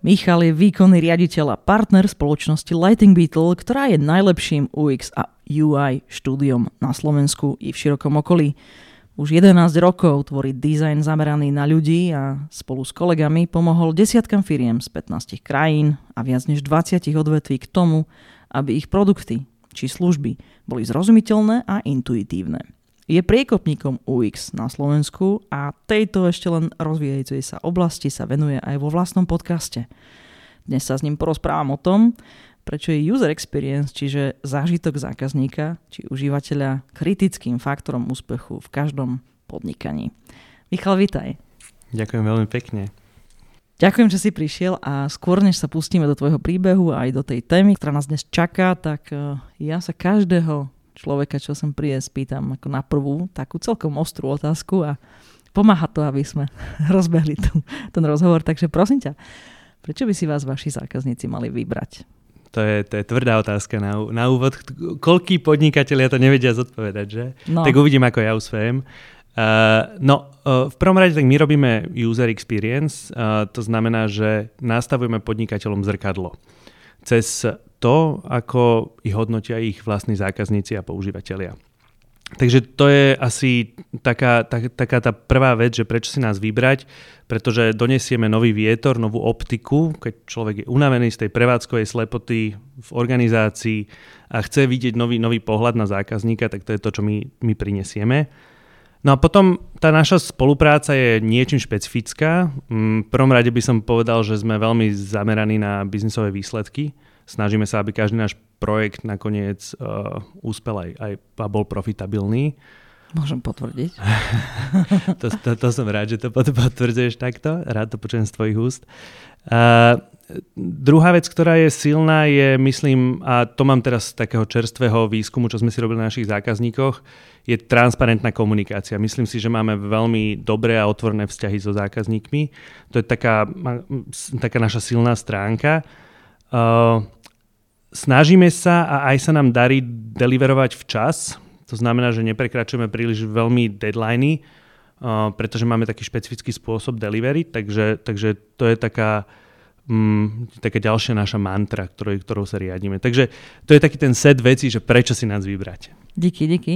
Michal je výkonný riaditeľ a partner spoločnosti Lighting Beetle, ktorá je najlepším UX a UI štúdiom na Slovensku i v širokom okolí. Už 11 rokov tvorí dizajn zameraný na ľudí a spolu s kolegami pomohol desiatkam firiem z 15 krajín a viac než 20 odvetví k tomu, aby ich produkty či služby boli zrozumiteľné a intuitívne. Je priekopníkom UX na Slovensku a tejto ešte len rozvíjajúcej sa oblasti sa venuje aj vo vlastnom podcaste. Dnes sa s ním porozprávam o tom, prečo je user experience, čiže zážitok zákazníka či užívateľa kritickým faktorom úspechu v každom podnikaní. Michal, vitaj. Ďakujem veľmi pekne. Ďakujem, že si prišiel a skôr než sa pustíme do tvojho príbehu a aj do tej témy, ktorá nás dnes čaká, tak eh, ja sa každého človeka, čo som príde, spýtam ako na prvú takú celkom ostrú otázku a pomáha to, aby sme rozbehli tu, ten rozhovor. Takže prosím ťa, prečo by si vás vaši zákazníci mali vybrať? To je, to je tvrdá otázka na, na úvod. Koľký podnikatelia to nevedia zodpovedať, že? No. Tak uvidím, ako ja usvejem. Uh, no, uh, v prvom rade tak my robíme user experience, uh, to znamená, že nastavujeme podnikateľom zrkadlo. Cez to, ako ich hodnotia ich vlastní zákazníci a používateľia. Takže to je asi taká, tak, taká tá prvá vec, že prečo si nás vybrať, pretože donesieme nový vietor, novú optiku, keď človek je unavený z tej prevádzkovej slepoty v organizácii a chce vidieť nový, nový pohľad na zákazníka, tak to je to, čo my, my prinesieme. No a potom tá naša spolupráca je niečím špecifická. Mm, v prvom rade by som povedal, že sme veľmi zameraní na biznisové výsledky snažíme sa, aby každý náš projekt nakoniec uh, úspel aj, aj a bol profitabilný. Môžem potvrdiť. to, to, to som rád, že to potvrdzuješ takto. Rád to počujem z tvojich úst. Uh, druhá vec, ktorá je silná, je, myslím, a to mám teraz z takého čerstvého výskumu, čo sme si robili na našich zákazníkoch, je transparentná komunikácia. Myslím si, že máme veľmi dobré a otvorné vzťahy so zákazníkmi. To je taká, taká naša silná stránka. Uh, Snažíme sa a aj sa nám darí deliverovať včas. To znamená, že neprekračujeme príliš veľmi deadliny, uh, pretože máme taký špecifický spôsob delivery, takže, takže to je taká, um, taká ďalšia naša mantra, ktorou, ktorou sa riadíme. Takže to je taký ten set vecí, že prečo si nás vybrať. Díky, díky.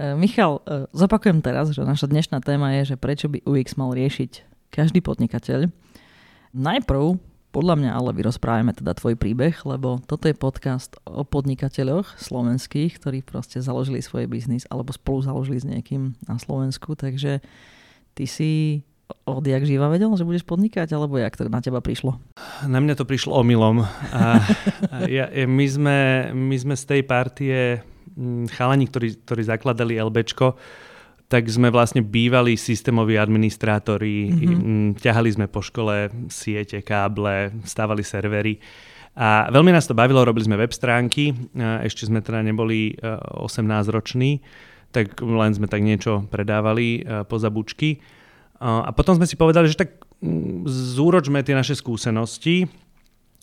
Uh, Michal, uh, zopakujem teraz, že naša dnešná téma je, že prečo by UX mal riešiť každý podnikateľ. Najprv podľa mňa ale vyrozprávame teda tvoj príbeh, lebo toto je podcast o podnikateľoch slovenských, ktorí proste založili svoj biznis alebo spolu založili s niekým na Slovensku, takže ty si odjak živa vedel, že budeš podnikať, alebo jak to na teba prišlo? Na mňa to prišlo omylom. A, a ja, my, sme, my sme z tej partie chalani, ktorí, ktorí zakladali LBčko, tak sme vlastne bývali systémoví administrátori, mm-hmm. ťahali sme po škole siete, káble, stávali servery. A veľmi nás to bavilo, robili sme web stránky, ešte sme teda neboli 18-roční, e, tak len sme tak niečo predávali e, po zabučky. A potom sme si povedali, že tak zúročme tie naše skúsenosti,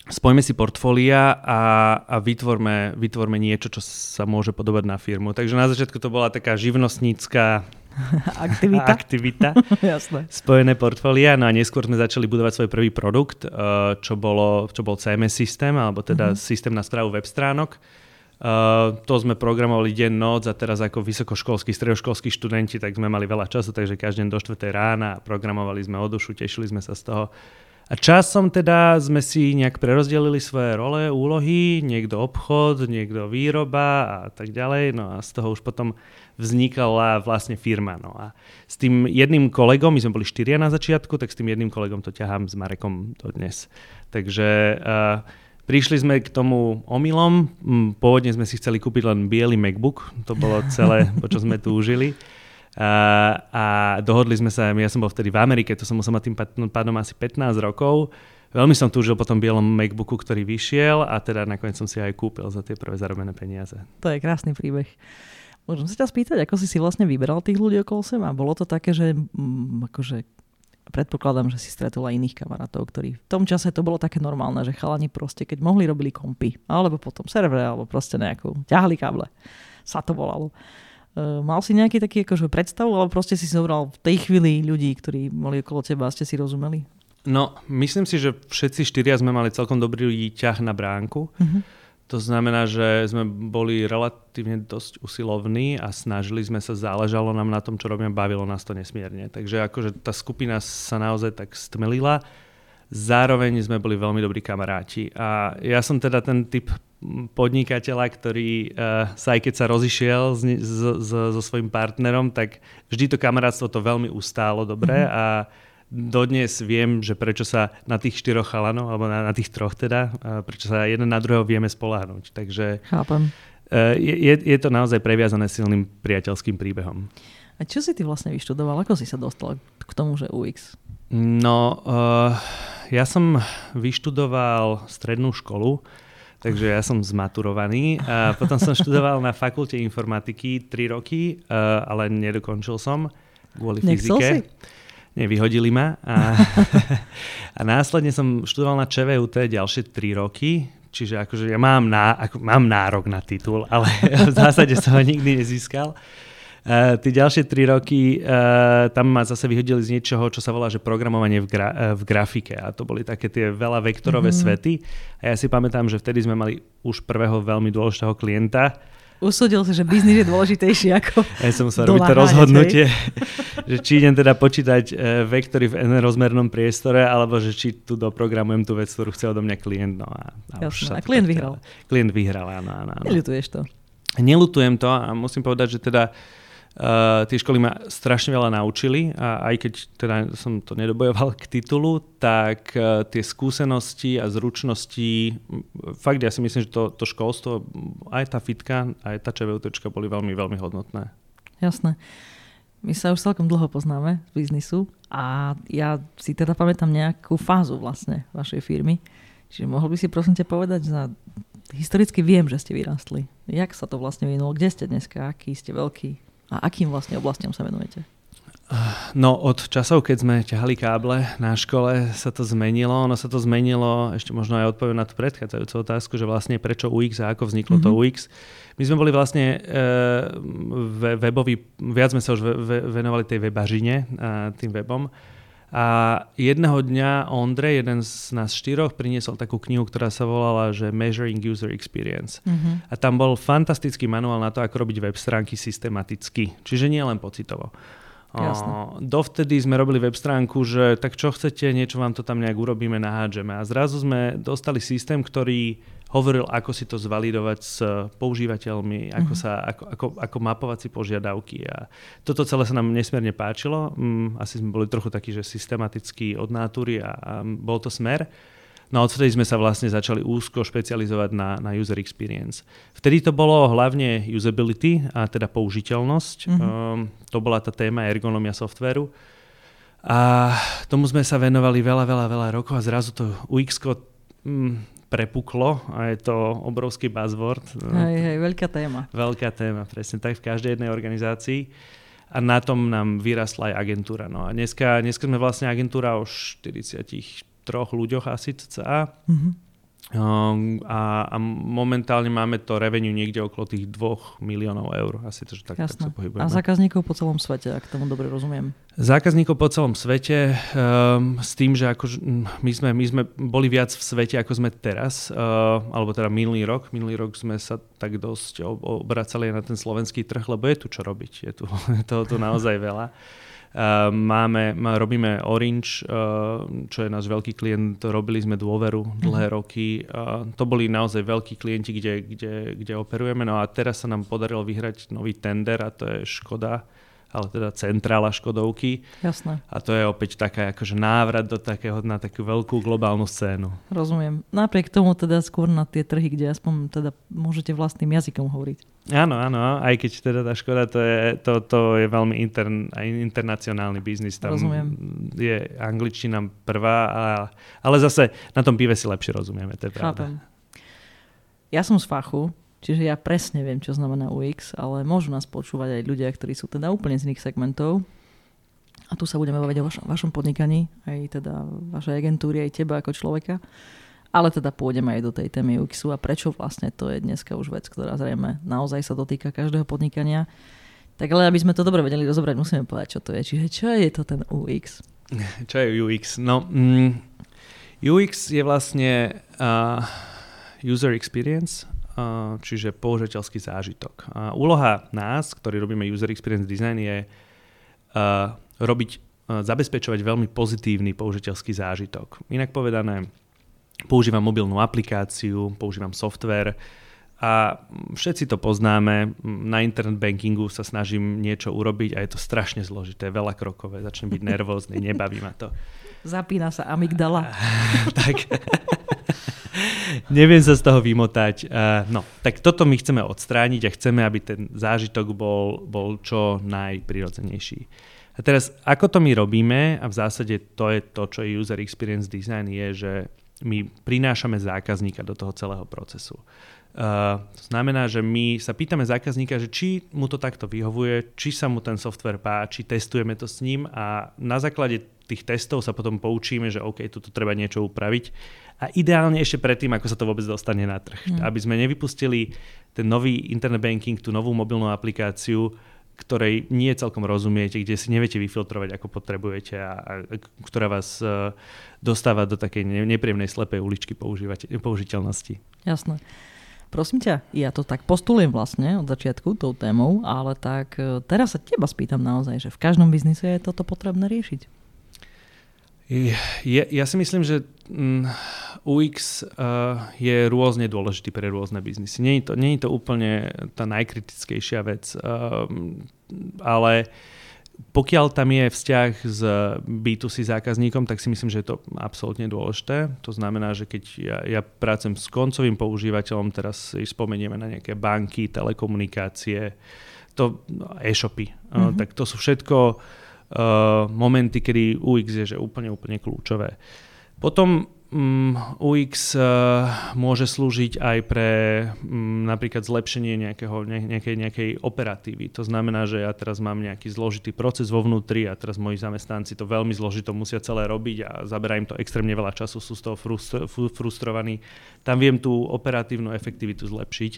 spojme si portfólia a, a vytvorme, vytvorme niečo, čo sa môže podobať na firmu. Takže na začiatku to bola taká živnostnícka aktivita, aktivita spojené portfólia. No a neskôr sme začali budovať svoj prvý produkt, eh, čo, bolo, čo bol CMS systém, alebo teda uh-huh. systém na správu web stránok. Uh, to sme programovali deň, noc a teraz ako vysokoškolskí, stredoškolskí študenti, tak sme mali veľa času, takže každý deň do 4. rána programovali sme o dušu, tešili sme sa z toho. A časom teda sme si nejak prerozdelili svoje role, úlohy, niekto obchod, niekto výroba a tak ďalej. No a z toho už potom vznikala vlastne firma. No a s tým jedným kolegom, my sme boli štyria na začiatku, tak s tým jedným kolegom to ťahám s Marekom do dnes. Takže uh, prišli sme k tomu omylom. Pôvodne sme si chceli kúpiť len biely MacBook, to bolo celé, po čo sme tu užili. A, dohodli sme sa, ja som bol vtedy v Amerike, to som musel mať tým pádom asi 15 rokov, veľmi som túžil po tom bielom MacBooku, ktorý vyšiel a teda nakoniec som si aj kúpil za tie prvé zarobené peniaze. To je krásny príbeh. Môžem sa ťa spýtať, ako si si vlastne vybral tých ľudí okolo seba? Bolo to také, že mm, akože predpokladám, že si stretol aj iných kamarátov, ktorí v tom čase to bolo také normálne, že chalani proste, keď mohli, robili kompy, alebo potom servere, alebo proste nejakú, ťahali káble. Sa to volalo. Uh, mal si nejaký taký akože predstavu, alebo proste si zobral v tej chvíli ľudí, ktorí boli okolo teba a ste si rozumeli? No, myslím si, že všetci štyria sme mali celkom dobrý ťah na bránku. Uh-huh to znamená, že sme boli relatívne dosť usilovní a snažili sme sa, záležalo nám na tom, čo robíme, bavilo nás to nesmierne. Takže akože tá skupina sa naozaj tak stmelila. Zároveň sme boli veľmi dobrí kamaráti. A ja som teda ten typ podnikateľa, ktorý uh, sa aj keď sa rozišiel s, s, s, so svojím partnerom, tak vždy to kamarátstvo to veľmi ustálo dobre mm-hmm. a dodnes viem, že prečo sa na tých štyroch chalanov, alebo na, na tých troch teda, prečo sa jeden na druhého vieme spoláhnuť. Takže Chápem. E, je, je to naozaj previazané silným priateľským príbehom. A čo si ty vlastne vyštudoval? Ako si sa dostal k tomu, že UX? No, uh, ja som vyštudoval strednú školu, takže ja som zmaturovaný. A potom som študoval na fakulte informatiky 3 roky, ale nedokončil som kvôli Nechcel fyzike. Si? nevyhodili ma. A, a následne som študoval na ČVUT ďalšie 3 roky, čiže akože ja mám, ná, ako, mám nárok na titul, ale v zásade som ho nikdy nezískal. Uh, ďalšie tri roky uh, tam ma zase vyhodili z niečoho, čo sa volá, že programovanie v, gra- uh, v grafike. A to boli také tie veľa vektorové mm-hmm. svety. A ja si pamätám, že vtedy sme mali už prvého veľmi dôležitého klienta, usúdil si, že biznis je dôležitejší ako Ja som musel robiť to rozhodnutie, že či idem teda počítať vektory v n rozmernom priestore, alebo že či tu doprogramujem tú vec, ktorú chce odo mňa klient. No a, a, Jasne, a klient vyhral. Klient vyhral, áno, áno. áno. Neľutuješ to? Nelutujem to a musím povedať, že teda Uh, tie školy ma strašne veľa naučili a aj keď teda som to nedobojoval k titulu, tak uh, tie skúsenosti a zručnosti, fakt ja si myslím, že to, to školstvo, aj tá fitka, aj tá ČVUTčka boli veľmi, veľmi hodnotné. Jasné. My sa už celkom dlho poznáme z biznisu a ja si teda pamätám nejakú fázu vlastne vašej firmy. Čiže mohol by si prosím ťa povedať, za... historicky viem, že ste vyrastli. Jak sa to vlastne vyvinulo? Kde ste dneska? Aký ste veľký? A akým vlastne oblastiam sa venujete? No od časov, keď sme ťahali káble na škole, sa to zmenilo. Ono sa to zmenilo, ešte možno aj odpoviem na tú predchádzajúcu otázku, že vlastne prečo UX a ako vzniklo mm-hmm. to mhm. UX. My sme boli vlastne e, webový, viac sme sa už ve, ve, venovali tej webažine, a tým webom. A jedného dňa Ondrej, jeden z nás štyroch, priniesol takú knihu, ktorá sa volala že Measuring User Experience. Mm-hmm. A tam bol fantastický manuál na to, ako robiť web stránky systematicky. Čiže nie len pocitovo. O, dovtedy sme robili web stránku, že tak čo chcete, niečo vám to tam nejak urobíme, nahádžeme. A zrazu sme dostali systém, ktorý hovoril, ako si to zvalidovať s používateľmi, ako, mm-hmm. sa, ako, ako, ako mapovať si požiadavky. A toto celé sa nám nesmierne páčilo. Mm, asi sme boli trochu takí, že systematicky od nátury a, a bol to smer. No a odvtedy sme sa vlastne začali úzko špecializovať na, na user experience. Vtedy to bolo hlavne usability, a teda použiteľnosť. Mm-hmm. Um, to bola tá téma ergonomia softveru. A tomu sme sa venovali veľa, veľa, veľa rokov a zrazu to UX mm, prepuklo a je to obrovský buzzword. Hej, hej, veľká téma. Veľká téma, presne tak v každej jednej organizácii. A na tom nám vyrastla aj agentúra. No a dneska, dneska sme vlastne agentúra o 43 ľuďoch asi cca. Mm-hmm a, a momentálne máme to revenue niekde okolo tých 2 miliónov eur. Asi to, že tak, tak sa pohybujeme. A zákazníkov po celom svete, ak tomu dobre rozumiem. Zákazníkov po celom svete um, s tým, že ako, my, sme, my sme boli viac v svete, ako sme teraz, uh, alebo teda minulý rok. Minulý rok sme sa tak dosť obracali na ten slovenský trh, lebo je tu čo robiť. Je tu, je toho tu naozaj veľa. Uh, máme, má, robíme Orange, uh, čo je náš veľký klient, robili sme dôveru dlhé uh-huh. roky. Uh, to boli naozaj veľkí klienti, kde, kde, kde operujeme. No a teraz sa nám podarilo vyhrať nový tender a to je Škoda ale teda centrála Škodovky. Jasné. A to je opäť taká akože návrat do takého, na takú veľkú globálnu scénu. Rozumiem. Napriek tomu teda skôr na tie trhy, kde aspoň teda môžete vlastným jazykom hovoriť. Áno, áno, aj keď teda tá škoda, to je, to, to je veľmi intern, internacionálny biznis. Tam Rozumiem. je angličtina prvá, a, ale zase na tom pive si lepšie rozumieme, to je pravda. Chápem. Ja som z fachu, Čiže ja presne viem, čo znamená UX, ale môžu nás počúvať aj ľudia, ktorí sú teda úplne z iných segmentov. A tu sa budeme baviť o vašom, vašom podnikaní, aj teda vašej agentúry, aj teba ako človeka. Ale teda pôjdeme aj do tej témy UXu a prečo vlastne to je dneska už vec, ktorá zrejme naozaj sa dotýka každého podnikania. Tak ale aby sme to dobre vedeli rozobrať, musíme povedať, čo to je. Čiže čo je to ten UX? Čo je UX? No, mm, UX je vlastne uh, user experience čiže použiteľský zážitok. Úloha nás, ktorí robíme user experience design, je robiť, zabezpečovať veľmi pozitívny použiteľský zážitok. Inak povedané, používam mobilnú aplikáciu, používam software a všetci to poznáme. Na internet bankingu sa snažím niečo urobiť a je to strašne zložité, veľa krokové, začnem byť nervózny, nebaví ma to. Zapína sa amygdala. tak neviem sa z toho vymotať. Uh, no, tak toto my chceme odstrániť a chceme, aby ten zážitok bol, bol čo najprirodzenejší. A teraz, ako to my robíme, a v zásade to je to, čo je user experience design, je, že my prinášame zákazníka do toho celého procesu. To znamená, že my sa pýtame zákazníka, že či mu to takto vyhovuje, či sa mu ten software páči, testujeme to s ním a na základe tých testov sa potom poučíme, že OK, tu treba niečo upraviť a ideálne ešte predtým, ako sa to vôbec dostane na trh. Mm. Aby sme nevypustili ten nový internet banking, tú novú mobilnú aplikáciu, ktorej nie celkom rozumiete, kde si neviete vyfiltrovať, ako potrebujete a, a ktorá vás uh, dostáva do takej nepríjemnej slepej uličky použiteľnosti. Jasné. Prosím ťa, ja to tak postulujem vlastne od začiatku tou témou, ale tak e, teraz sa teba spýtam naozaj, že v každom biznise je toto potrebné riešiť. Je, ja si myslím, že mm, UX uh, je rôzne dôležitý pre rôzne biznisy. Je to, nie to úplne tá najkritickejšia vec, uh, ale pokiaľ tam je vzťah s B2C zákazníkom, tak si myslím, že je to absolútne dôležité. To znamená, že keď ja, ja pracujem s koncovým používateľom, teraz si spomenieme na nejaké banky, telekomunikácie, to e-shopy, mm-hmm. tak to sú všetko uh, momenty, kedy UX je že úplne, úplne kľúčové. Potom UX uh, môže slúžiť aj pre um, napríklad zlepšenie nejakého, ne, nejakej, nejakej operatívy. To znamená, že ja teraz mám nejaký zložitý proces vo vnútri a teraz moji zamestnanci to veľmi zložito musia celé robiť a zabera im to extrémne veľa času, sú z toho frustr- frustrovaní. Tam viem tú operatívnu efektivitu zlepšiť.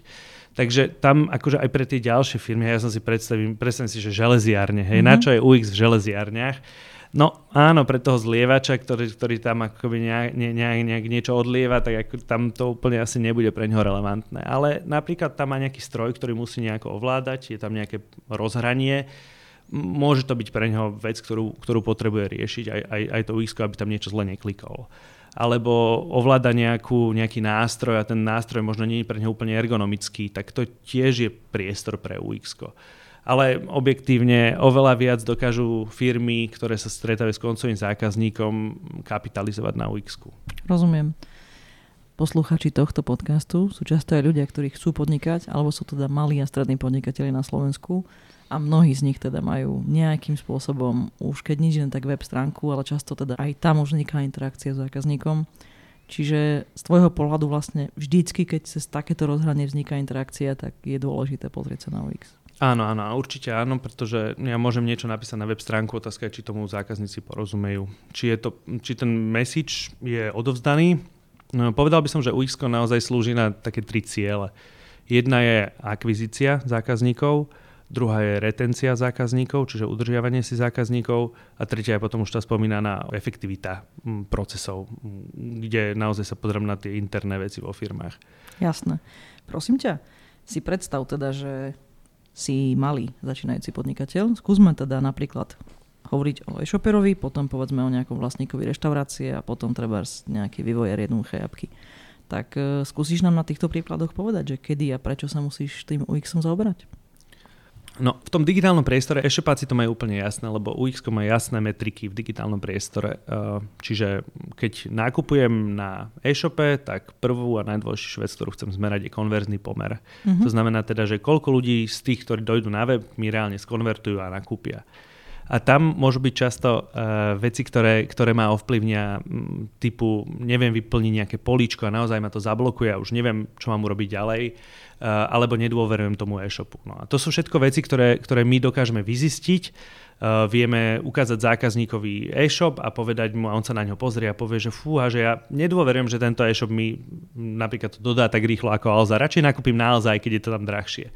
Takže tam akože aj pre tie ďalšie firmy, ja som si predstavím, predstavím si, že železiárne, hej, mm-hmm. na čo je UX v železiárniach. No áno, pre toho zlievača, ktorý, ktorý tam akoby nejak, nejak, nejak niečo odlieva, tak ako tam to úplne asi nebude pre neho relevantné. Ale napríklad tam má nejaký stroj, ktorý musí nejako ovládať, je tam nejaké rozhranie, môže to byť pre neho vec, ktorú, ktorú potrebuje riešiť, aj, aj, aj to UX, aby tam niečo zle neklikol alebo ovláda nejakú, nejaký nástroj a ten nástroj možno nie je pre neho úplne ergonomický, tak to tiež je priestor pre UX. Ale objektívne oveľa viac dokážu firmy, ktoré sa stretávajú s koncovým zákazníkom, kapitalizovať na UX. Rozumiem. Posluchači tohto podcastu sú často aj ľudia, ktorí chcú podnikať, alebo sú teda malí a strední podnikateľi na Slovensku a mnohí z nich teda majú nejakým spôsobom už keď nič len tak web stránku, ale často teda aj tam už vzniká interakcia s zákazníkom. Čiže z tvojho pohľadu vlastne vždycky, keď cez takéto rozhranie vzniká interakcia, tak je dôležité pozrieť sa na UX. Áno, áno, určite áno, pretože ja môžem niečo napísať na web stránku, otázka je, či tomu zákazníci porozumejú. Či, je to, či ten message je odovzdaný. No, povedal by som, že UX naozaj slúži na také tri ciele. Jedna je akvizícia zákazníkov, druhá je retencia zákazníkov, čiže udržiavanie si zákazníkov a tretia je potom už tá spomínaná efektivita procesov, kde naozaj sa pozriem na tie interné veci vo firmách. Jasné. Prosím ťa, si predstav teda, že si malý začínajúci podnikateľ. Skúsme teda napríklad hovoriť o e-shoperovi, potom povedzme o nejakom vlastníkovi reštaurácie a potom treba nejaký vývojar jednoduché apky. Tak uh, skúsiš nám na týchto príkladoch povedať, že kedy a prečo sa musíš tým UX-om zaoberať? No, v tom digitálnom priestore e-shopáci to majú úplne jasné, lebo UX má jasné metriky v digitálnom priestore. Uh, čiže keď nákupujem na e-shope, tak prvú a najdôležitejšiu vec, ktorú chcem zmerať, je konverzný pomer. Mm-hmm. To znamená teda, že koľko ľudí z tých, ktorí dojdú na web, mi reálne skonvertujú a nakúpia. A tam môžu byť často uh, veci, ktoré, ktoré ma ovplyvnia, m, typu neviem vyplniť nejaké políčko a naozaj ma to zablokuje a už neviem, čo mám urobiť ďalej, uh, alebo nedôverujem tomu e-shopu. No a to sú všetko veci, ktoré, ktoré my dokážeme vyzistiť, Uh, vieme ukázať zákazníkovi e-shop a povedať mu, a on sa na ňo pozrie a povie, že fúha, že ja nedôverujem, že tento e-shop mi napríklad to dodá tak rýchlo ako Alza. Radšej nakúpim naozaj, keď je to tam drahšie.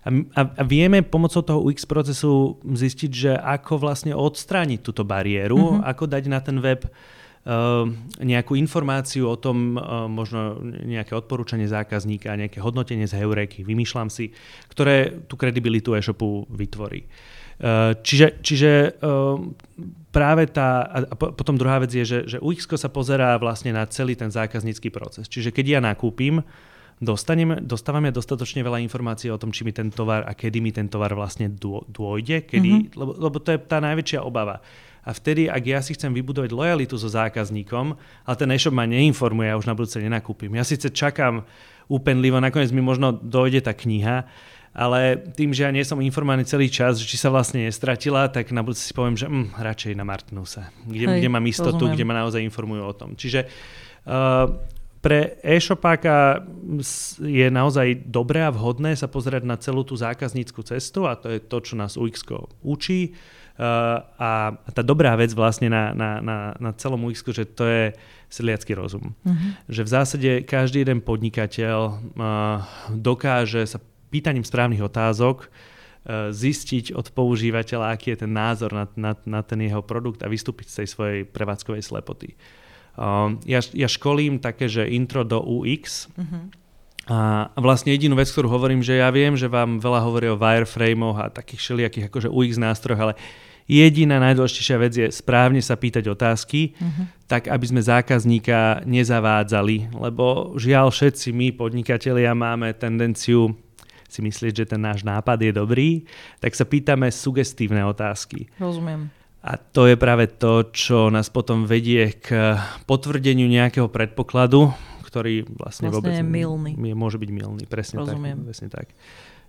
A, a, a vieme pomocou toho UX procesu zistiť, že ako vlastne odstrániť túto bariéru, mm-hmm. ako dať na ten web uh, nejakú informáciu o tom, uh, možno nejaké odporúčanie zákazníka, nejaké hodnotenie z heuréky, vymýšľam si, ktoré tú kredibilitu e-shopu vytvorí. Uh, čiže čiže práve tá, a potom druhá vec je, že, že UX sa pozerá vlastne na celý ten zákaznícky proces. Čiže keď ja nakúpim, dostaneme, dostávame dostatočne veľa informácií o tom, či mi ten tovar a kedy mi ten tovar vlastne dôjde, kedy, mm-hmm. lebo, lebo to je tá najväčšia obava. A vtedy, ak ja si chcem vybudovať lojalitu so zákazníkom, ale ten e-shop ma neinformuje, ja už na budúce nenakúpim. Ja síce čakám úpenlivo, nakoniec mi možno dojde tá kniha, ale tým, že ja nie som informovaný celý čas, či sa vlastne nestratila, tak na budúce si poviem, že hm, radšej na Martinusa, kde, Hej, kde mám istotu, rozumiem. kde ma naozaj informujú o tom. Čiže uh, pre e-shopáka je naozaj dobré a vhodné sa pozerať na celú tú zákaznícku cestu a to je to, čo nás UX učí. A tá dobrá vec vlastne na, na, na, na celom UX, že to je sedliacký rozum. Uh-huh. Že v zásade každý jeden podnikateľ dokáže sa pýtaním správnych otázok zistiť od používateľa, aký je ten názor na, na, na ten jeho produkt a vystúpiť z tej svojej prevádzkovej slepoty. Um, ja, ja školím také, že intro do UX. Uh-huh. A vlastne jedinú vec, ktorú hovorím, že ja viem, že vám veľa hovorí o wireframeoch a takých všelijakých akože UX nástrojoch, ale jediná najdôležitejšia vec je správne sa pýtať otázky, uh-huh. tak aby sme zákazníka nezavádzali, lebo žiaľ všetci my podnikatelia máme tendenciu si myslieť, že ten náš nápad je dobrý, tak sa pýtame sugestívne otázky. Rozumiem. A to je práve to, čo nás potom vedie k potvrdeniu nejakého predpokladu, ktorý vlastne, vlastne vôbec je milný. Je, môže byť milný, presne Rozumiem. tak. Presne tak.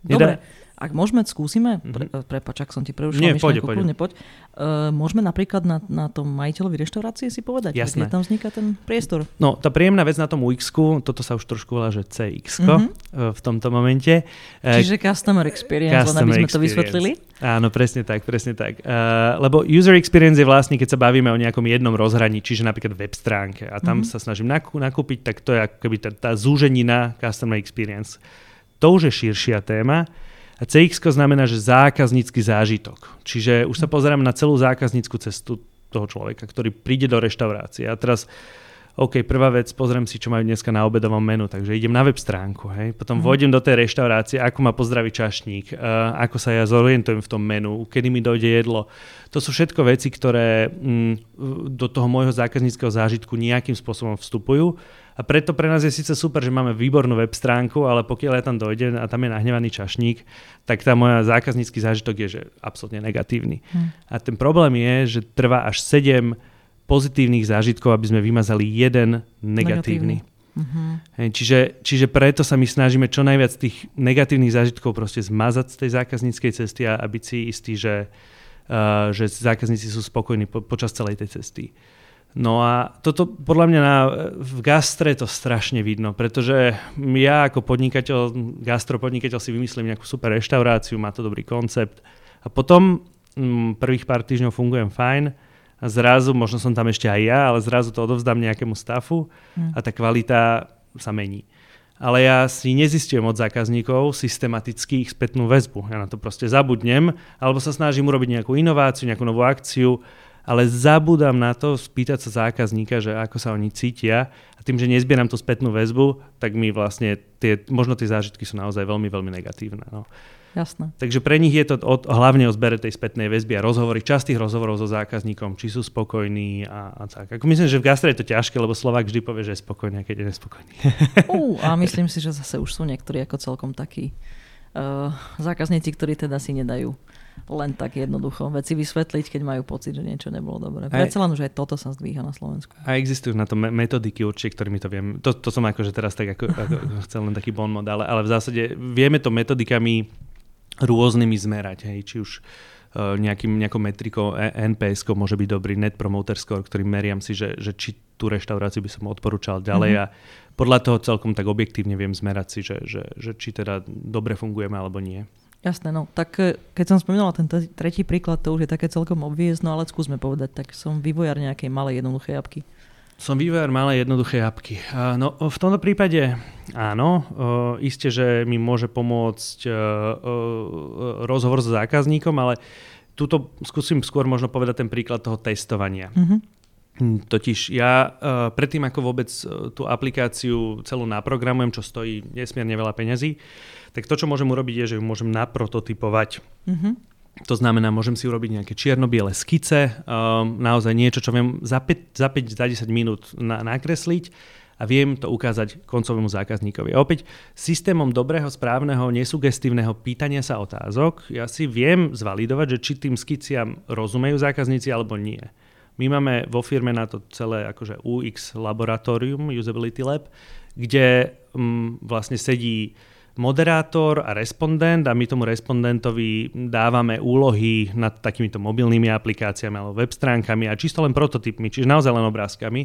Dobre, ak môžeme, skúsime, pre, mhm. prepač, ak som ti prerušila Nie, poď, poď. poď. Uh, môžeme napríklad na, na tom majiteľovi reštaurácie si povedať, Jasné. kde tam vzniká ten priestor. No, tá príjemná vec na tom ux toto sa už trošku volá, že cx mm-hmm. v tomto momente. Čiže customer experience, customer len aby sme experience. to vysvetlili. Áno, presne tak, presne tak. Uh, lebo user experience je vlastne, keď sa bavíme o nejakom jednom rozhraní, čiže napríklad web stránke a tam mm-hmm. sa snažím nakú, nakúpiť, tak to je ako keby tá, tá zúženina customer experience. To už je širšia téma. A CX znamená, že zákaznícky zážitok. Čiže už sa pozerám na celú zákaznícku cestu toho človeka, ktorý príde do reštaurácie. A teraz OK, prvá vec, pozriem si, čo majú dneska na obedovom menu, takže idem na web stránku, hej. Potom mm. vôjdem do tej reštaurácie, ako ma pozdraví čašník, uh, ako sa ja zorientujem v tom menu, kedy mi dojde jedlo. To sú všetko veci, ktoré mm, do toho môjho zákazníckého zážitku nejakým spôsobom vstupujú a preto pre nás je síce super, že máme výbornú web stránku, ale pokiaľ ja tam dojdem a tam je nahnevaný čašník, tak tá moja zákaznícky zážitok je že absolútne negatívny. Hmm. A ten problém je, že trvá až 7 pozitívnych zážitkov, aby sme vymazali jeden negatívny. negatívny. Uh-huh. Hej, čiže, čiže preto sa my snažíme čo najviac tých negatívnych zážitkov proste zmazať z tej zákazníckej cesty a byť si istí, že, uh, že zákazníci sú spokojní po, počas celej tej cesty. No a toto podľa mňa na, v gastre to strašne vidno, pretože ja ako podnikateľ, gastropodnikateľ si vymyslím nejakú super reštauráciu, má to dobrý koncept a potom m, mm, prvých pár týždňov fungujem fajn a zrazu, možno som tam ešte aj ja, ale zrazu to odovzdám nejakému stafu a tá kvalita sa mení. Ale ja si nezistujem od zákazníkov systematicky ich spätnú väzbu. Ja na to proste zabudnem, alebo sa snažím urobiť nejakú inováciu, nejakú novú akciu ale zabúdam na to spýtať sa zákazníka, že ako sa oni cítia a tým, že nezbieram tú spätnú väzbu, tak mi vlastne tie, možno tie zážitky sú naozaj veľmi, veľmi negatívne. No. Jasné. Takže pre nich je to od, hlavne o zbere tej spätnej väzby a rozhovory, častých rozhovorov so zákazníkom, či sú spokojní a, a tak. Ako myslím, že v gastre je to ťažké, lebo Slovák vždy povie, že je spokojný, keď je nespokojný. Uh, a myslím si, že zase už sú niektorí ako celkom takí uh, zákazníci, ktorí teda si nedajú len tak jednoducho veci vysvetliť, keď majú pocit, že niečo nebolo dobré. Predsa len už aj toto sa zdvíha na Slovensku. A existujú na to metodiky určite, ktorými to viem. To, to som akože teraz tak ako, ako chcel len taký bon mod, ale, ale v zásade vieme to metodikami rôznymi zmerať. Hej, či už uh, nejakým, nejakou metrikou e, NPS môže byť dobrý Net Promoter Score, ktorým meriam si, že, že či tú reštauráciu by som odporúčal ďalej mm-hmm. a podľa toho celkom tak objektívne viem zmerať si, že, že, že či teda dobre fungujeme alebo nie. Jasné, no. Tak e, keď som spomínala ten tretí príklad, to už je také celkom obvious, no ale skúsme povedať, tak som vývojár nejakej malej jednoduchej apky. Som vývojár malej jednoduché apky. No v tomto prípade áno, isté, že mi môže pomôcť e, e, rozhovor s zákazníkom, ale tuto skúsim skôr možno povedať ten príklad toho testovania. Mm-hmm. Totiž ja predtým, ako vôbec tú aplikáciu celú naprogramujem, čo stojí nesmierne veľa peňazí, tak to, čo môžem urobiť, je, že ju môžem naprototypovať. Mm-hmm. To znamená, môžem si urobiť nejaké čierno-biele skice, um, naozaj niečo, čo viem za 5, za, 5, za 10 minút na, nakresliť a viem to ukázať koncovému zákazníkovi. A opäť systémom dobrého, správneho, nesugestívneho pýtania sa otázok ja si viem zvalidovať, že či tým skiciam rozumejú zákazníci alebo nie. My máme vo firme na to celé akože UX laboratórium, Usability Lab, kde um, vlastne sedí moderátor a respondent a my tomu respondentovi dávame úlohy nad takýmito mobilnými aplikáciami alebo web stránkami a čisto len prototypmi, čiže naozaj len obrázkami.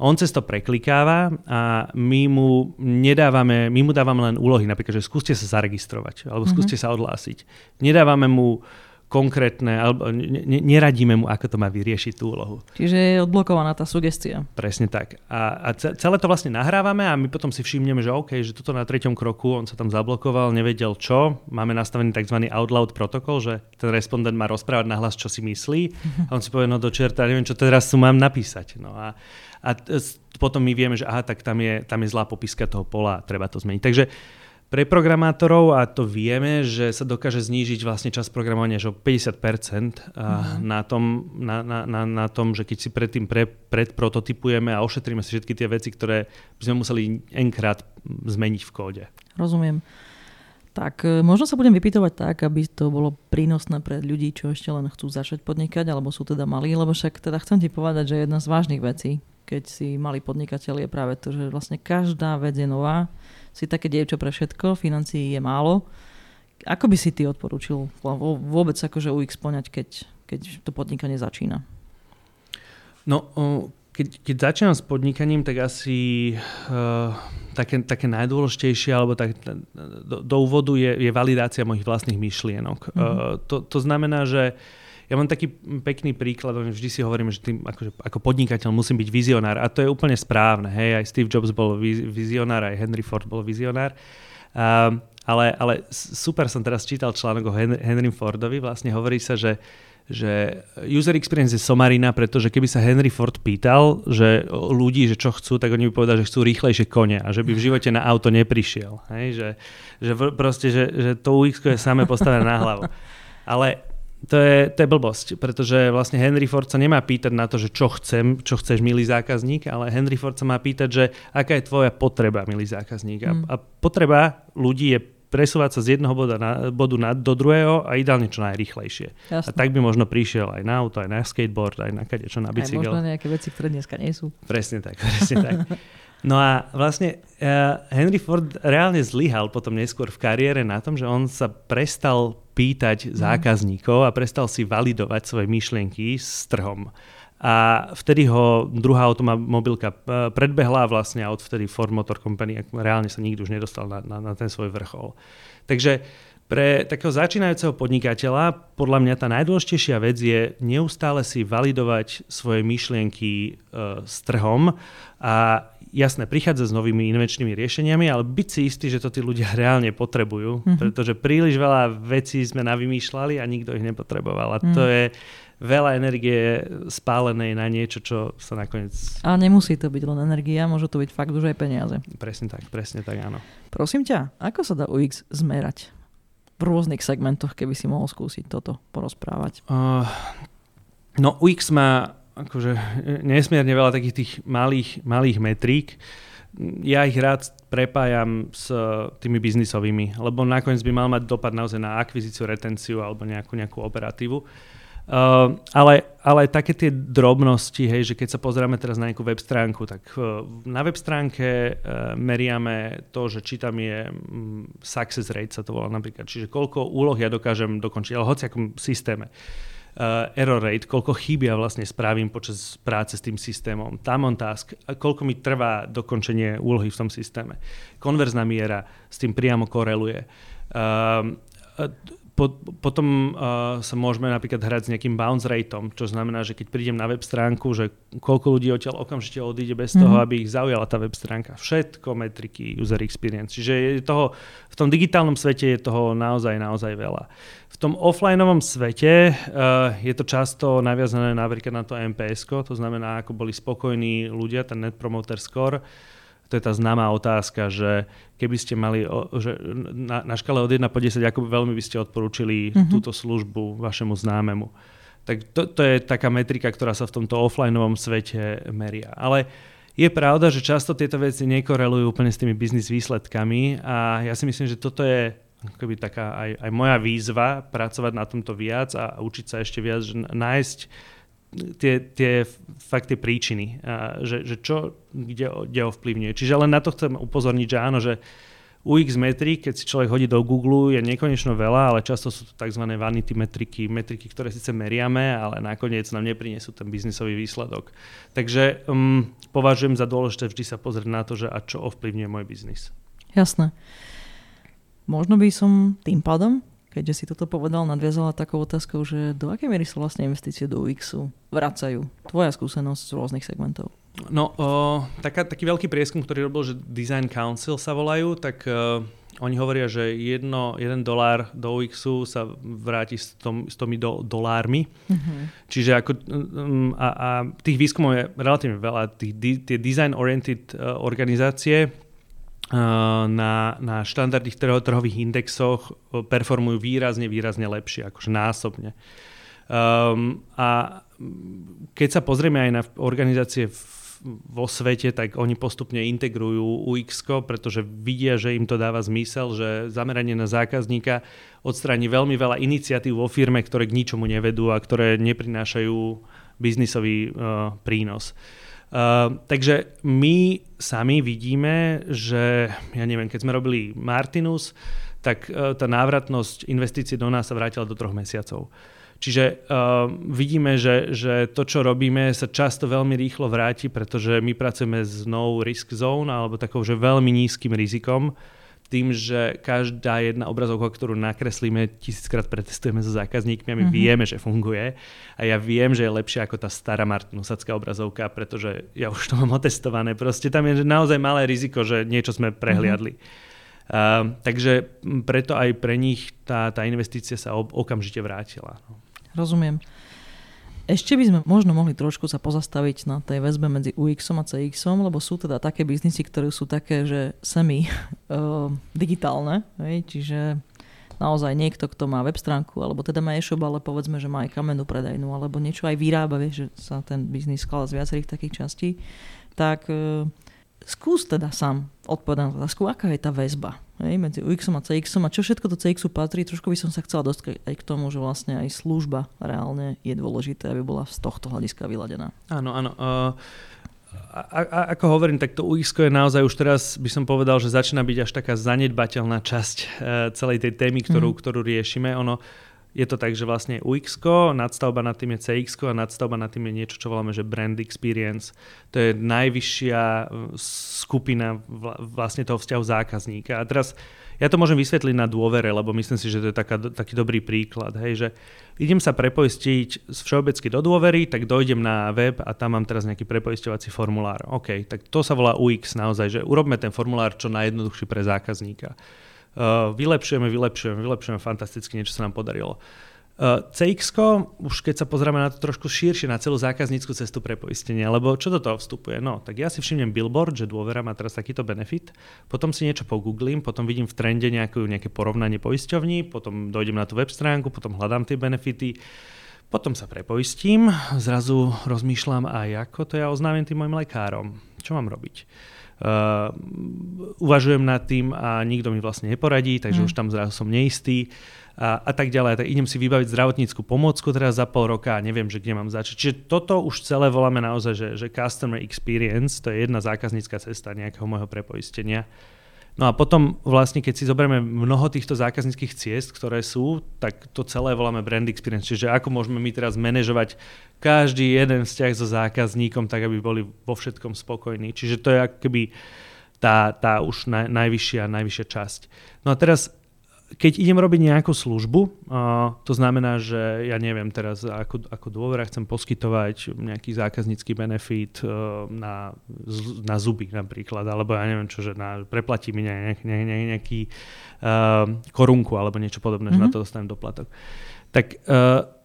On cez to preklikáva a my mu nedávame, my mu dávame len úlohy, napríklad, že skúste sa zaregistrovať alebo skúste mm-hmm. sa odhlásiť. Nedávame mu konkrétne, alebo neradíme mu, ako to má vyriešiť tú úlohu. Čiže je odblokovaná tá sugestia. Presne tak. A, a celé to vlastne nahrávame a my potom si všimneme, že OK, že toto na treťom kroku, on sa tam zablokoval, nevedel čo. Máme nastavený tzv. outloud protokol, že ten respondent má rozprávať nahlas, čo si myslí. A on si povie, no do čerta, neviem, čo teraz tu mám napísať. No a, a potom my vieme, že aha, tak tam je, tam je zlá popiska toho pola, treba to zmeniť. Takže pre programátorov, a to vieme, že sa dokáže znížiť vlastne čas programovania až o 50% mm-hmm. na, tom, na, na, na, na tom, že keď si predtým pre, predprototypujeme a ošetríme si všetky tie veci, ktoré by sme museli enkrát zmeniť v kóde. Rozumiem. Tak e, možno sa budem vypýtovať tak, aby to bolo prínosné pre ľudí, čo ešte len chcú začať podnikať, alebo sú teda malí, lebo však teda chcem ti povedať, že jedna z vážnych vecí, keď si malý podnikateľ je práve to, že vlastne každá vec je nová, si také dievča pre všetko, financií je málo. Ako by si ty odporúčil vôbec akože UX poňať, keď, keď to podnikanie začína? No, keď, keď začínam s podnikaním, tak asi uh, také, také najdôležitejšie, alebo tak, do, do úvodu je, je validácia mojich vlastných myšlienok. Mm-hmm. Uh, to, to znamená, že ja mám taký pekný príklad, vždy si hovorím, že tým, akože, ako podnikateľ musím byť vizionár a to je úplne správne. Hej, aj Steve Jobs bol vizionár, aj Henry Ford bol vizionár. Um, ale, ale super som teraz čítal článok o Henry Fordovi, vlastne hovorí sa, že že user experience je somarina, pretože keby sa Henry Ford pýtal, že ľudí, že čo chcú, tak oni by povedali, že chcú rýchlejšie kone a že by v živote na auto neprišiel. Hej? Že, že proste, že, že to UX je samé postavené na hlavu. Ale to je, to je blbosť, pretože vlastne Henry Ford sa nemá pýtať na to, že čo chcem, čo chceš, milý zákazník, ale Henry Ford sa má pýtať, že aká je tvoja potreba, milý zákazník. Mm. A, a potreba ľudí je presúvať sa z jedného boda na, bodu na, do druhého a ideálne čo najrychlejšie. Jasne. A tak by možno prišiel aj na auto, aj na skateboard, aj na čo na bicykel. Aj možno nejaké veci, ktoré dneska nie sú. Presne tak, presne tak. No a vlastne uh, Henry Ford reálne zlyhal potom neskôr v kariére na tom, že on sa prestal pýtať mm. zákazníkov a prestal si validovať svoje myšlienky s trhom. A vtedy ho druhá automobilka e, predbehla vlastne a odvtedy Ford Motor Company reálne sa nikdy už nedostal na, na, na ten svoj vrchol. Takže pre takého začínajúceho podnikateľa podľa mňa tá najdôležitejšia vec je neustále si validovať svoje myšlienky e, s trhom a jasné, prichádza s novými invenčnými riešeniami, ale byť si istý, že to tí ľudia reálne potrebujú, mm-hmm. pretože príliš veľa vecí sme navymýšľali a nikto ich nepotreboval. A mm. to je veľa energie spálenej na niečo, čo sa nakoniec... A nemusí to byť len energia, môže to byť fakt už aj peniaze. Presne tak, presne tak, áno. Prosím ťa, ako sa dá UX zmerať? V rôznych segmentoch, keby si mohol skúsiť toto porozprávať. Uh, no UX má akože nesmierne veľa takých tých malých, malých metrík. ja ich rád prepájam s tými biznisovými, lebo nakoniec by mal mať dopad naozaj na akvizíciu, retenciu alebo nejakú, nejakú operatívu. Uh, ale, ale také tie drobnosti, hej, že keď sa pozrieme teraz na nejakú web stránku, tak uh, na web stránke uh, meriame to, že či tam je um, success rate, sa to volá napríklad, čiže koľko úloh ja dokážem dokončiť, ale hoci akom systéme. Uh, error rate, koľko chýb ja vlastne spravím počas práce s tým systémom, tam on task, koľko mi trvá dokončenie úlohy v tom systéme. Konverzná miera s tým priamo koreluje. Uh, po, potom uh, sa môžeme napríklad hrať s nejakým bounce rateom, čo znamená, že keď prídem na web stránku, že koľko ľudí odtiaľ okamžite odíde bez mm-hmm. toho, mhm. aby ich zaujala tá web stránka. Všetko metriky user experience. Čiže je toho, v tom digitálnom svete je toho naozaj, naozaj veľa. V tom offlineovom svete uh, je to často naviazané napríklad na to MPS, to znamená, ako boli spokojní ľudia, ten Net Promoter Score to je tá známá otázka, že keby ste mali že na, na škale od 1 po 10, ako veľmi by ste odporúčili mm-hmm. túto službu vašemu známemu. Tak to, to je taká metrika, ktorá sa v tomto offlineovom svete meria. Ale je pravda, že často tieto veci nekorelujú úplne s tými biznis výsledkami a ja si myslím, že toto je akoby taká aj, aj moja výzva pracovať na tomto viac a učiť sa ešte viac, že nájsť tie, tie fakt tie príčiny, a že, že čo kde, kde ovplyvňuje. Čiže len na to chcem upozorniť, že áno, že UX metrik, keď si človek hodí do Google, je nekonečno veľa, ale často sú to tzv. vanity metriky, metriky, ktoré síce meriame, ale nakoniec nám neprinesú ten biznisový výsledok. Takže um, považujem za dôležité vždy sa pozrieť na to, že a čo ovplyvňuje môj biznis. Jasné. Možno by som tým pádom keďže si toto povedal, nadviazala takou otázkou, že do akej miery sa vlastne investície do UX-u vracajú? Tvoja skúsenosť z rôznych segmentov. No, o, taká, taký veľký prieskum, ktorý robil, že Design Council sa volajú, tak uh, oni hovoria, že jedno, jeden dolár do UX-u sa vráti s, tom, s tomi do, dolármi. Uh-huh. Čiže ako, um, a, a tých výskumov je relatívne veľa. Tých, tie design-oriented uh, organizácie na, na štandardných trhových indexoch eh, performujú výrazne, výrazne lepšie, akože násobne. Um, a keď sa pozrieme aj na organizácie v, vo svete, tak oni postupne integrujú UX, pretože vidia, že im to dáva zmysel, že zameranie na zákazníka odstráni veľmi veľa iniciatív vo firme, ktoré k ničomu nevedú a ktoré neprinášajú biznisový uh, prínos. Uh, Uh, takže my sami vidíme, že ja neviem, keď sme robili Martinus, tak uh, tá návratnosť investícií do nás sa vrátila do troch mesiacov. Čiže uh, vidíme, že, že to, čo robíme, sa často veľmi rýchlo vráti, pretože my pracujeme s no risk zone alebo takou, že veľmi nízkym rizikom tým, že každá jedna obrazovka, ktorú nakreslíme, tisíckrát pretestujeme so zákazníkmi a my mm-hmm. vieme, že funguje. A ja viem, že je lepšia ako tá stará Martinusacká obrazovka, pretože ja už to mám otestované. Proste tam je naozaj malé riziko, že niečo sme prehliadli. Mm-hmm. Uh, takže preto aj pre nich tá, tá investícia sa ob, okamžite vrátila. No. Rozumiem. Ešte by sme možno mohli trošku sa pozastaviť na tej väzbe medzi UX a CX, lebo sú teda také biznisy, ktoré sú také, že semi uh, digitálne, hej, čiže naozaj niekto, kto má web stránku, alebo teda má e-shop, ale povedzme, že má aj kamennú predajnú, alebo niečo aj vyrába, vieš, že sa ten biznis skladá z viacerých takých častí, tak uh, skús teda sám odpovedať na otázku, aká je tá väzba hej, medzi UX a CX a čo všetko do CX patrí. Trošku by som sa chcela dostať aj k tomu, že vlastne aj služba reálne je dôležité, aby bola z tohto hľadiska vyladená. Áno, áno. Uh... A, a, ako hovorím, tak to UX je naozaj už teraz by som povedal, že začína byť až taká zanedbateľná časť uh, celej tej témy, ktorú, mm. ktorú riešime. Ono, je to tak, že vlastne UX, nadstavba nad tým je CX a nadstavba nad tým je niečo, čo voláme, že brand experience. To je najvyššia e, skupina vlastne toho vzťahu zákazníka. A teraz ja to môžem vysvetliť na dôvere, lebo myslím si, že to je taká, taký dobrý príklad. Hej, že idem sa prepoistiť z všeobecky do dôvery, tak dojdem na web a tam mám teraz nejaký prepoisťovací formulár. OK, tak to sa volá UX naozaj, že urobme ten formulár čo najjednoduchší pre zákazníka. Uh, vylepšujeme, vylepšujeme, vylepšujeme, fantasticky, niečo sa nám podarilo. Uh, CX, už keď sa pozrieme na to trošku širšie, na celú zákaznícku cestu pre poistenie, lebo čo do toho vstupuje? No, tak ja si všimnem billboard, že dôvera má teraz takýto benefit, potom si niečo pogooglím, potom vidím v trende nejakú, nejaké porovnanie poisťovní, potom dojdem na tú web stránku, potom hľadám tie benefity, potom sa prepoistím, zrazu rozmýšľam aj ako to ja oznámim tým mojim lekárom. Čo mám robiť? Uh, uvažujem nad tým a nikto mi vlastne neporadí, takže mm. už tam zrazu som neistý a, a tak ďalej. Tak idem si vybaviť zdravotníckú pomôcku teraz za pol roka a neviem, že kde mám začať. Čiže toto už celé voláme naozaj, že, že customer experience, to je jedna zákaznícka cesta nejakého môjho prepoistenia. No a potom vlastne, keď si zoberieme mnoho týchto zákazníckých ciest, ktoré sú, tak to celé voláme brand experience. Čiže ako môžeme my teraz manažovať každý jeden vzťah so zákazníkom, tak aby boli vo všetkom spokojní. Čiže to je akoby tá, tá už naj, najvyššia, najvyššia časť. No a teraz, keď idem robiť nejakú službu, to znamená, že ja neviem teraz, ako, ako dôvera chcem poskytovať nejaký zákaznícky benefit uh, na, na zuby napríklad, alebo ja neviem čo, že na, preplatí mi nejak, nejak, nejak, nejaký uh, korunku alebo niečo podobné, mm-hmm. že na mhm. to dostanem doplatok. Tak uh,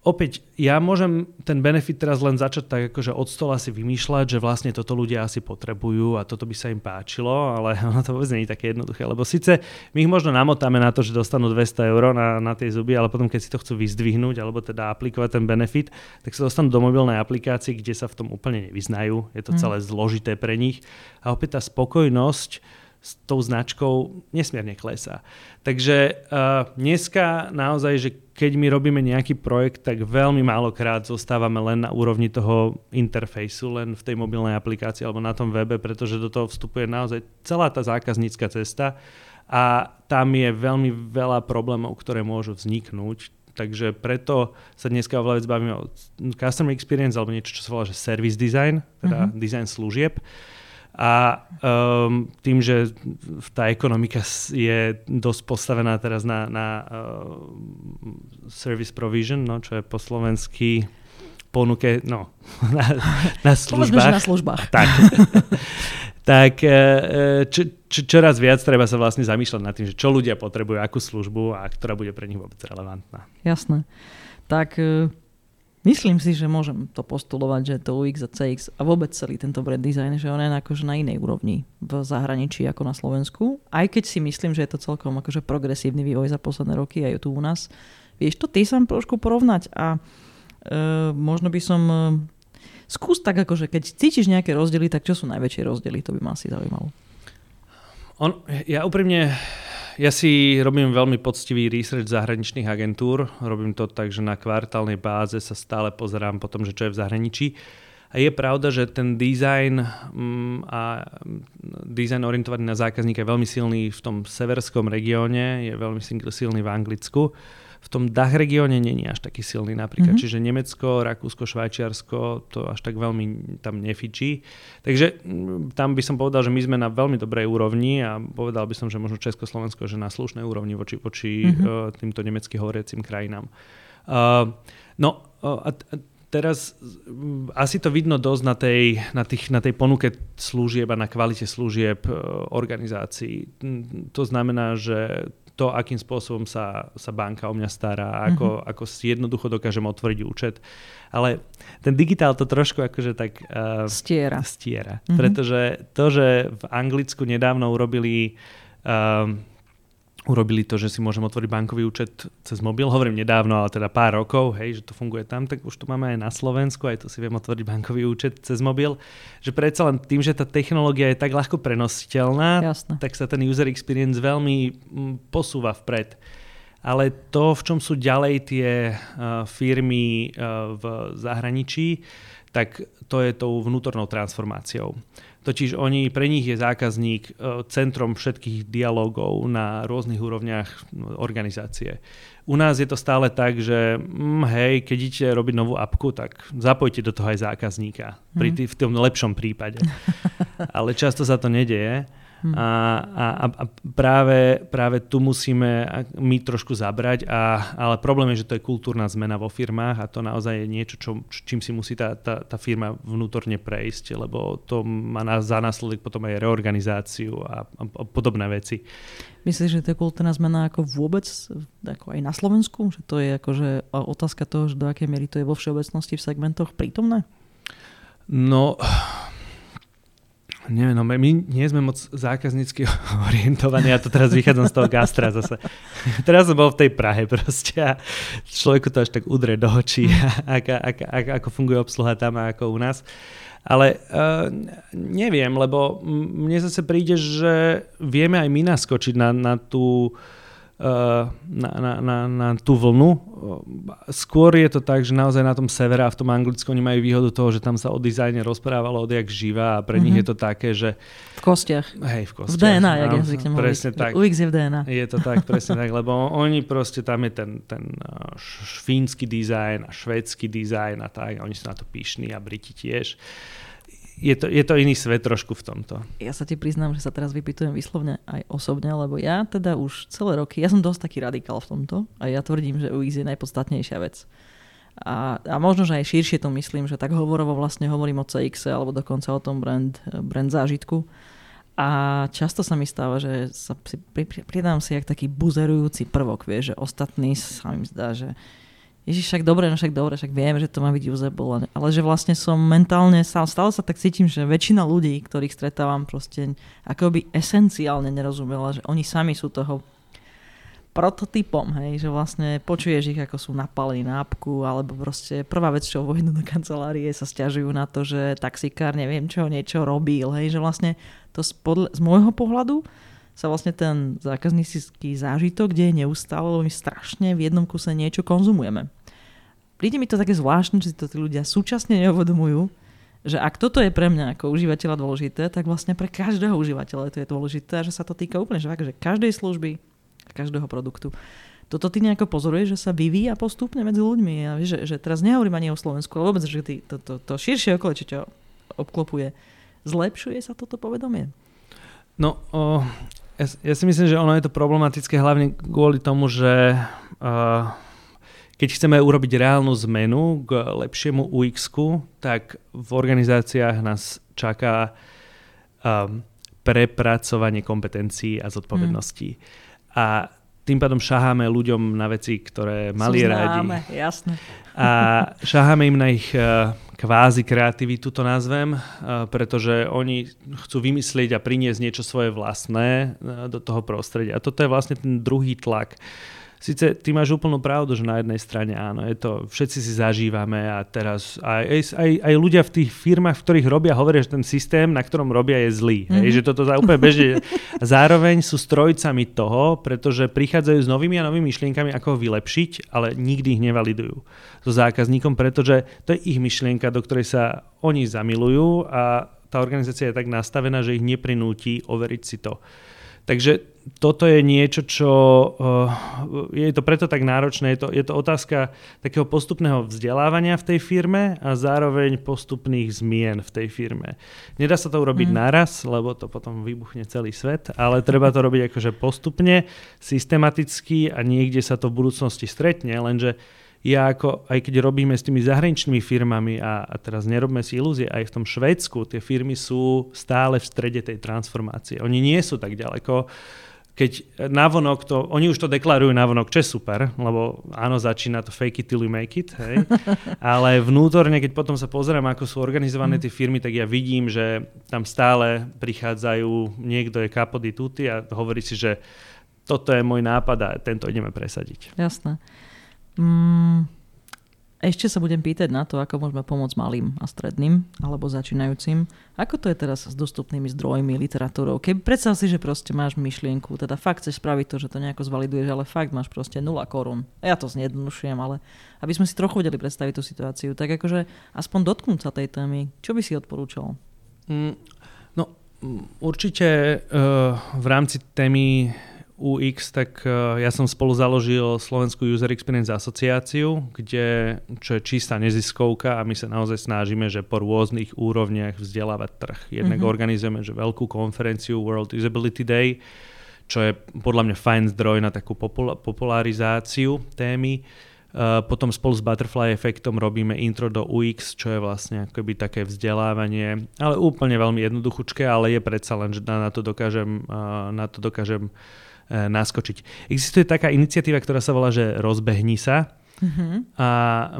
opäť, ja môžem ten benefit teraz len začať tak akože od stola si vymýšľať, že vlastne toto ľudia asi potrebujú a toto by sa im páčilo, ale ono to vôbec nie je také jednoduché, lebo síce my ich možno namotáme na to, že dostanú 200 eur na, na tie zuby, ale potom keď si to chcú vyzdvihnúť alebo teda aplikovať ten benefit, tak sa dostanú do mobilnej aplikácie, kde sa v tom úplne nevyznajú, je to mm. celé zložité pre nich a opäť tá spokojnosť s tou značkou nesmierne klesá. Takže uh, dneska naozaj, že keď my robíme nejaký projekt, tak veľmi málokrát zostávame len na úrovni toho interfejsu, len v tej mobilnej aplikácii alebo na tom webe, pretože do toho vstupuje naozaj celá tá zákaznícka cesta a tam je veľmi veľa problémov, ktoré môžu vzniknúť. Takže preto sa dneska oveľa viac bavíme o customer experience alebo niečo, čo sa volá, že service design, teda mm-hmm. design služieb. A um, tým, že tá ekonomika je dosť postavená teraz na, na uh, service provision, no, čo je po slovensky ponuke, no, na, na službách. na službách. Tak. tak čo, čo, čoraz viac treba sa vlastne zamýšľať nad tým, že čo ľudia potrebujú, akú službu a ktorá bude pre nich vôbec relevantná. Jasné. Tak uh, Myslím si, že môžem to postulovať, že to UX a CX a vôbec celý tento brand design, že on je akože na inej úrovni v zahraničí ako na Slovensku. Aj keď si myslím, že je to celkom akože progresívny vývoj za posledné roky aj tu u nás. Vieš to ty sám trošku porovnať a e, možno by som e, skús tak akože keď cítiš nejaké rozdiely, tak čo sú najväčšie rozdiely, to by ma asi zaujímalo. On, ja úprimne ja si robím veľmi poctivý research zahraničných agentúr. Robím to tak, že na kvartálnej báze sa stále pozerám po tom, že čo je v zahraničí. A je pravda, že ten design mm, a design orientovaný na zákazníka je veľmi silný v tom severskom regióne, je veľmi silný v Anglicku v tom DACH regióne není až taký silný napríklad. Mm-hmm. Čiže Nemecko, Rakúsko, Švajčiarsko to až tak veľmi tam nefičí. Takže mm, tam by som povedal, že my sme na veľmi dobrej úrovni a povedal by som, že možno Československo, že na slušnej úrovni voči, voči mm-hmm. uh, týmto nemecky hovoriacim krajinám. Uh, no uh, a, a teraz mm, asi to vidno dosť na tej, na, tých, na tej ponuke služieb a na kvalite služieb organizácií. To znamená, že to, akým spôsobom sa, sa banka o mňa stará, ako, mm-hmm. ako si jednoducho dokážem otvoriť účet. Ale ten digitál to trošku akože tak uh, stiera. stiera. Mm-hmm. Pretože to, že v Anglicku nedávno urobili uh, urobili to, že si môžem otvoriť bankový účet cez mobil. Hovorím nedávno, ale teda pár rokov, hej, že to funguje tam, tak už to máme aj na Slovensku, aj tu si viem otvoriť bankový účet cez mobil. Že predsa len tým, že tá technológia je tak ľahko prenositeľná, Jasne. tak sa ten user experience veľmi posúva vpred. Ale to, v čom sú ďalej tie uh, firmy uh, v zahraničí, tak to je tou vnútornou transformáciou. Totiž oni, pre nich je zákazník e, centrom všetkých dialogov na rôznych úrovniach organizácie. U nás je to stále tak, že mm, hej, keď idete robiť novú apku, tak zapojte do toho aj zákazníka. Pri tý, v tom lepšom prípade. Ale často sa to nedeje. Hmm. A, a, a práve, práve tu musíme my trošku zabrať, a, ale problém je, že to je kultúrna zmena vo firmách a to naozaj je niečo, čo, čím si musí tá, tá, tá firma vnútorne prejsť, lebo to má na, za následok potom aj reorganizáciu a, a, a podobné veci. Myslíš, že to je kultúrna zmena ako vôbec ako aj na Slovensku? Že to je akože otázka toho, že do akej miery to je vo všeobecnosti v segmentoch prítomné? No, neviem, no my nie sme moc zákaznícky orientovaní, ja to teraz vychádzam z toho gastra zase. teraz som bol v tej Prahe proste a človeku to až tak udre do očí, ako, ako, ako, ako funguje obsluha tam a ako u nás. Ale uh, neviem, lebo mne zase príde, že vieme aj my naskočiť na, na tú uh, na, na, na, na tú vlnu. Skôr je to tak, že naozaj na tom severe a v tom Anglicku oni majú výhodu toho, že tam sa o dizajne rozprávalo odjak živa a pre mm-hmm. nich mhm. je to také, že... V kostiach. Hej, v kostiach. V DNA, jak ja zvyknem Presne tak. UX je v DNA. Je to tak, presne tak, lebo oni proste, tam je ten, ten uh, fínsky dizajn a švédsky dizajn a tak, a oni sú na to píšni a Briti tiež je to, je to iný svet trošku v tomto. Ja sa ti priznám, že sa teraz vypytujem vyslovne aj osobne, lebo ja teda už celé roky, ja som dosť taký radikál v tomto a ja tvrdím, že UX je najpodstatnejšia vec. A, a možno, že aj širšie to myslím, že tak hovorovo vlastne hovorím o CX alebo dokonca o tom brand, brand zážitku. A často sa mi stáva, že sa pri, pri, pridám si jak taký buzerujúci prvok, vieš, že ostatní sa mi zdá, že Ježiš, však dobre, no však dobre, však viem, že to má byť usable, ale že vlastne som mentálne, stále sa tak cítim, že väčšina ľudí, ktorých stretávam, proste akoby esenciálne nerozumela, že oni sami sú toho prototypom, hej, že vlastne počuješ ich, ako sú napalení na apku, alebo proste prvá vec, čo vojdu do kancelárie, sa stiažujú na to, že taxikár neviem čo, niečo robil, hej, že vlastne to z, z môjho pohľadu sa vlastne ten zákaznícky zážitok, kde je neustále, lebo my strašne v jednom kuse niečo konzumujeme príde mi to také zvláštne, že si to tí ľudia súčasne neuvedomujú, že ak toto je pre mňa ako užívateľa dôležité, tak vlastne pre každého užívateľa to je dôležité a že sa to týka úplne že, že každej služby, každého produktu. Toto ty nejako pozoruješ, že sa vyvíja postupne medzi ľuďmi. A vieš, že, že teraz nehovorím ani o Slovensku, ale vôbec, že ty, to, to, to širšie okolie, čo ťa obklopuje. Zlepšuje sa toto povedomie? No, o, ja, ja si myslím, že ono je to problematické hlavne kvôli tomu, že uh, keď chceme urobiť reálnu zmenu k lepšiemu ux tak v organizáciách nás čaká um, prepracovanie kompetencií a zodpovedností. Mm. A tým pádom šaháme ľuďom na veci, ktoré mali Sú radi. jasne. A šaháme im na ich uh, kvázi kreativitu, to nazvem, uh, pretože oni chcú vymyslieť a priniesť niečo svoje vlastné uh, do toho prostredia. A toto je vlastne ten druhý tlak. Sice ty máš úplnú pravdu, že na jednej strane áno, je to, všetci si zažívame a teraz aj, aj, aj ľudia v tých firmách, v ktorých robia, hovoria, že ten systém, na ktorom robia, je zlý. Mm-hmm. Hej, mhm. že toto za úplne bežne. Zároveň sú strojcami toho, pretože prichádzajú s novými a novými myšlienkami, ako ho vylepšiť, ale nikdy ich nevalidujú so zákazníkom, pretože to je ich myšlienka, do ktorej sa oni zamilujú a tá organizácia je tak nastavená, že ich neprinúti overiť si to. Takže toto je niečo, čo uh, je to preto tak náročné. Je to, je to otázka takého postupného vzdelávania v tej firme a zároveň postupných zmien v tej firme. Nedá sa to urobiť mm. naraz, lebo to potom vybuchne celý svet, ale treba to robiť akože postupne, systematicky a niekde sa to v budúcnosti stretne, lenže ja ako, aj keď robíme s tými zahraničnými firmami a, a teraz nerobme si ilúzie, aj v tom Švédsku tie firmy sú stále v strede tej transformácie. Oni nie sú tak ďaleko. Keď navonok to, oni už to deklarujú navonok, čo je super, lebo áno, začína to fake it till you make it, hej. ale vnútorne, keď potom sa pozerám, ako sú organizované tie firmy, tak ja vidím, že tam stále prichádzajú, niekto je kapody tuty a hovorí si, že toto je môj nápad a tento ideme presadiť. Jasné. Mm, ešte sa budem pýtať na to, ako môžeme pomôcť malým a stredným alebo začínajúcim. Ako to je teraz s dostupnými zdrojmi, literatúrou? Keď predstav si, že proste máš myšlienku, teda fakt chceš spraviť to, že to nejako zvaliduješ, ale fakt máš proste 0 korún. Ja to zjednodušujem, ale aby sme si trochu vedeli predstaviť tú situáciu, tak akože aspoň dotknúť sa tej témy, čo by si odporúčal? Mm, no, určite uh, v rámci témy UX, tak uh, ja som spolu založil Slovenskú User Experience asociáciu, kde, čo je čistá neziskovka a my sa naozaj snažíme, že po rôznych úrovniach vzdelávať trh. Jednak mm-hmm. organizujeme že veľkú konferenciu World Usability Day, čo je podľa mňa fajn zdroj na takú popul- popularizáciu témy. Uh, potom spolu s Butterfly efektom robíme intro do UX, čo je vlastne akoby také vzdelávanie, ale úplne veľmi jednoduchučké, ale je predsa len, že na to dokážem, na to dokážem uh, naskočiť. Existuje taká iniciatíva, ktorá sa volá, že rozbehni sa Uh-huh. A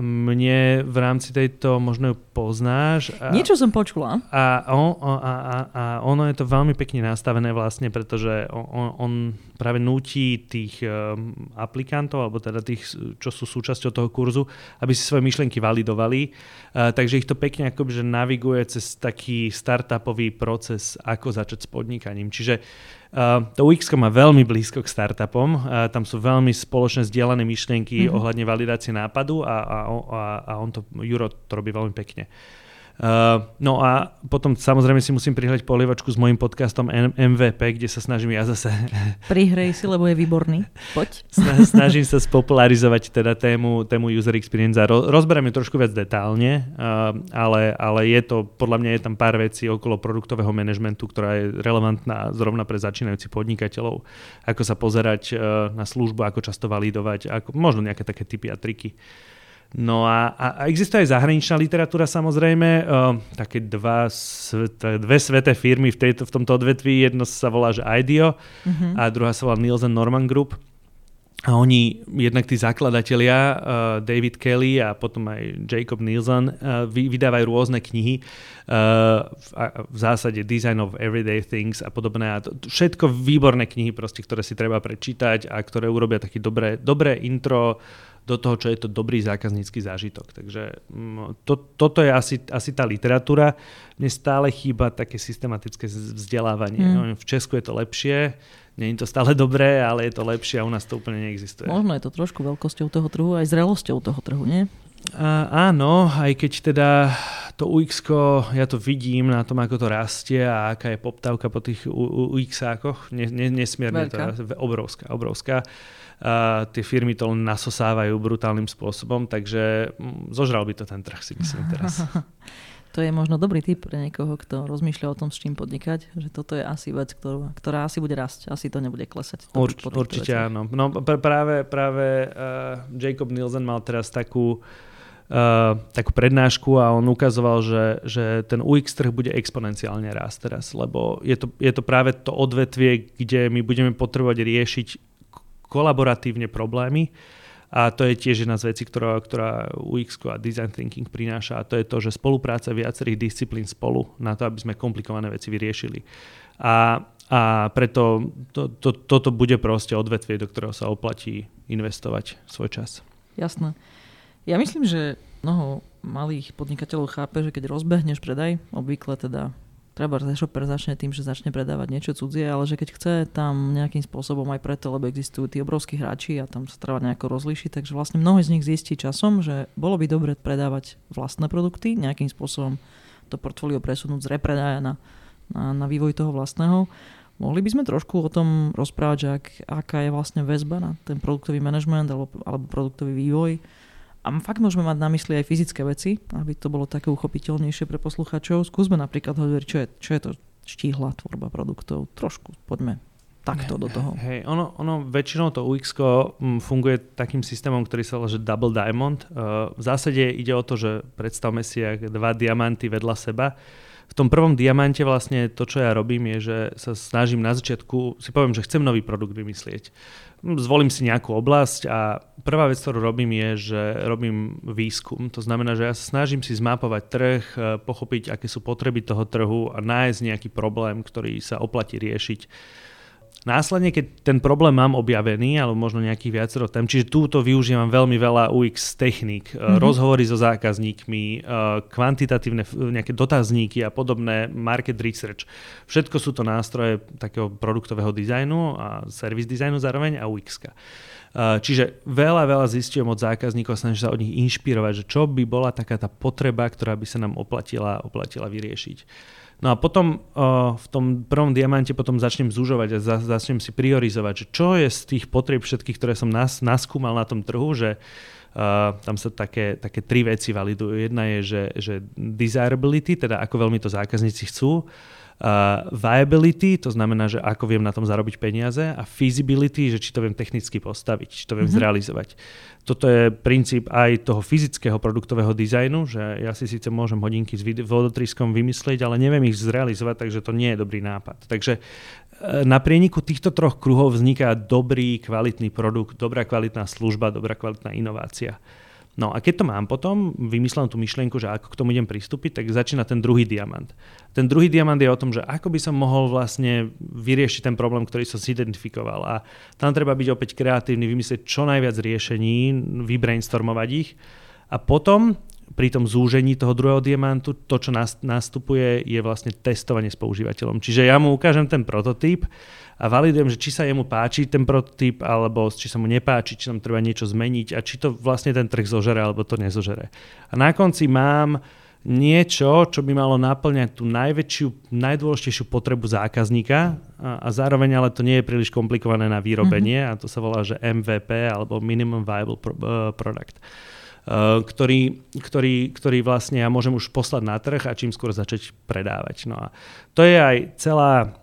mne v rámci tejto, možno ju poznáš. A, Niečo som počula. A, on, a, a, a ono je to veľmi pekne nastavené vlastne, pretože on, on práve núti tých um, aplikantov, alebo teda tých, čo sú súčasťou toho kurzu, aby si svoje myšlienky validovali. Uh, takže ich to pekne akoby, že naviguje cez taký startupový proces, ako začať s podnikaním. Čiže to UX má veľmi blízko k startupom, uh, tam sú veľmi spoločne zdieľané myšlienky mm-hmm. ohľadne validácie nápadu a, a, a, a on to, Juro to robí veľmi pekne. Uh, no a potom samozrejme si musím prihľať polievačku s mojím podcastom MVP, kde sa snažím ja zase... Prihrej si, lebo je výborný. Poď. snažím sa spopularizovať teda tému, tému user experience a ro- rozberiem ju trošku viac detálne, uh, ale, ale je to, podľa mňa je tam pár vecí okolo produktového manažmentu, ktorá je relevantná zrovna pre začínajúcich podnikateľov. Ako sa pozerať uh, na službu, ako často validovať, ako, možno nejaké také typy a triky. No a, a existuje aj zahraničná literatúra samozrejme, uh, také dva, dve sveté firmy v, tejto, v tomto odvetví, jedno sa volá že IDEO uh-huh. a druhá sa volá Nielsen Norman Group. A oni, jednak tí zakladatelia, uh, David Kelly a potom aj Jacob Nielsen, uh, vy, vydávajú rôzne knihy, uh, v, v zásade Design of Everyday Things a podobné. A to, všetko výborné knihy, proste, ktoré si treba prečítať a ktoré urobia také dobré, dobré intro do toho, čo je to dobrý zákaznícky zážitok. Takže mm, to, toto je asi, asi tá literatúra. Mne stále chýba také systematické vzdelávanie. Mm. V Česku je to lepšie, je to stále dobré, ale je to lepšie a u nás to úplne neexistuje. Možno je to trošku veľkosťou toho trhu, aj zrelosťou toho trhu, nie? A, áno, aj keď teda to UX, ja to vidím na tom, ako to rastie a aká je poptávka po tých UX-ákoch, ne, ne, nesmierne Veľká. to obrovská, obrovská. Uh, tie firmy to len nasosávajú brutálnym spôsobom, takže mm, zožral by to ten trh, si myslím teraz. To je možno dobrý tip pre niekoho, kto rozmýšľa o tom, s čím podnikať, že toto je asi vec, ktorú, ktorá asi bude rásť, asi to nebude klesať. To Urč, určite veciach. áno. No, pr- práve práve uh, Jacob Nielsen mal teraz takú Uh, takú prednášku a on ukazoval, že, že ten UX trh bude exponenciálne rásť teraz, lebo je to, je to práve to odvetvie, kde my budeme potrebovať riešiť kolaboratívne problémy a to je tiež jedna z vecí, ktorá, ktorá UX a design thinking prináša a to je to, že spolupráca viacerých disciplín spolu na to, aby sme komplikované veci vyriešili. A, a preto to, to, toto bude proste odvetvie, do ktorého sa oplatí investovať svoj čas. Jasné. Ja myslím, že mnoho malých podnikateľov chápe, že keď rozbehneš predaj, obvykle teda treba e-shopper začne tým, že začne predávať niečo cudzie, ale že keď chce tam nejakým spôsobom aj preto, lebo existujú tí obrovskí hráči a tam sa treba nejako rozlíšiť, takže vlastne mnoho z nich zistí časom, že bolo by dobre predávať vlastné produkty, nejakým spôsobom to portfólio presunúť z repredaja na, na, na vývoj toho vlastného. Mohli by sme trošku o tom rozprávať, že ak, aká je vlastne väzba na ten produktový manažment alebo, alebo produktový vývoj, a fakt môžeme mať na mysli aj fyzické veci, aby to bolo také uchopiteľnejšie pre poslucháčov. Skúsme napríklad hovoriť, čo je, čo je to štíhla tvorba produktov. Trošku poďme takto do toho. Hej, ono, ono väčšinou to UX funguje takým systémom, ktorý sa volá že Double Diamond. Uh, v zásade ide o to, že predstavme si dva diamanty vedľa seba. V tom prvom diamante vlastne to, čo ja robím, je, že sa snažím na začiatku, si poviem, že chcem nový produkt vymyslieť zvolím si nejakú oblasť a prvá vec, ktorú robím je, že robím výskum. To znamená, že ja sa snažím si zmapovať trh, e, pochopiť, aké sú potreby toho trhu a nájsť nejaký problém, ktorý sa oplatí riešiť. Následne, keď ten problém mám objavený, alebo možno nejakých viacero tém, čiže túto využívam veľmi veľa UX techník, mm-hmm. rozhovory so zákazníkmi, e, kvantitatívne nejaké dotazníky a podobné, market research. Všetko sú to nástroje takého produktového dizajnu a service dizajnu zároveň a UX. E, čiže veľa, veľa zistujem od zákazníkov, snažím sa od nich inšpirovať, že čo by bola taká tá potreba, ktorá by sa nám oplatila, oplatila vyriešiť. No a potom uh, v tom prvom diamante potom začnem zužovať a za, začnem si priorizovať, že čo je z tých potrieb všetkých, ktoré som nas, naskúmal na tom trhu, že uh, tam sa také, také tri veci validujú. Jedna je, že, že desirability, teda ako veľmi to zákazníci chcú, Uh, viability, to znamená, že ako viem na tom zarobiť peniaze a feasibility, že či to viem technicky postaviť, či to viem mm-hmm. zrealizovať. Toto je princíp aj toho fyzického produktového dizajnu, že ja si síce môžem hodinky s vodotriskom vymyslieť, ale neviem ich zrealizovať, takže to nie je dobrý nápad. Takže e, na prieniku týchto troch kruhov vzniká dobrý, kvalitný produkt, dobrá kvalitná služba, dobrá kvalitná inovácia. No a keď to mám potom, vymyslel tú myšlienku, že ako k tomu idem pristúpiť, tak začína ten druhý diamant. Ten druhý diamant je o tom, že ako by som mohol vlastne vyriešiť ten problém, ktorý som si identifikoval. A tam treba byť opäť kreatívny, vymyslieť čo najviac riešení, vybrainstormovať ich. A potom pri tom zúžení toho druhého diamantu to, čo nastupuje, je vlastne testovanie s používateľom. Čiže ja mu ukážem ten prototyp, a validujem, že či sa jemu páči ten prototyp, alebo či sa mu nepáči, či nám treba niečo zmeniť a či to vlastne ten trh zožere, alebo to nezožere. A na konci mám niečo, čo by malo naplňať tú najväčšiu, najdôležitejšiu potrebu zákazníka a, a zároveň ale to nie je príliš komplikované na výrobenie mm-hmm. a to sa volá, že MVP alebo Minimum Viable uh, Product. Uh, ktorý, ktorý, ktorý vlastne ja môžem už poslať na trh a čím skôr začať predávať. No a to je aj celá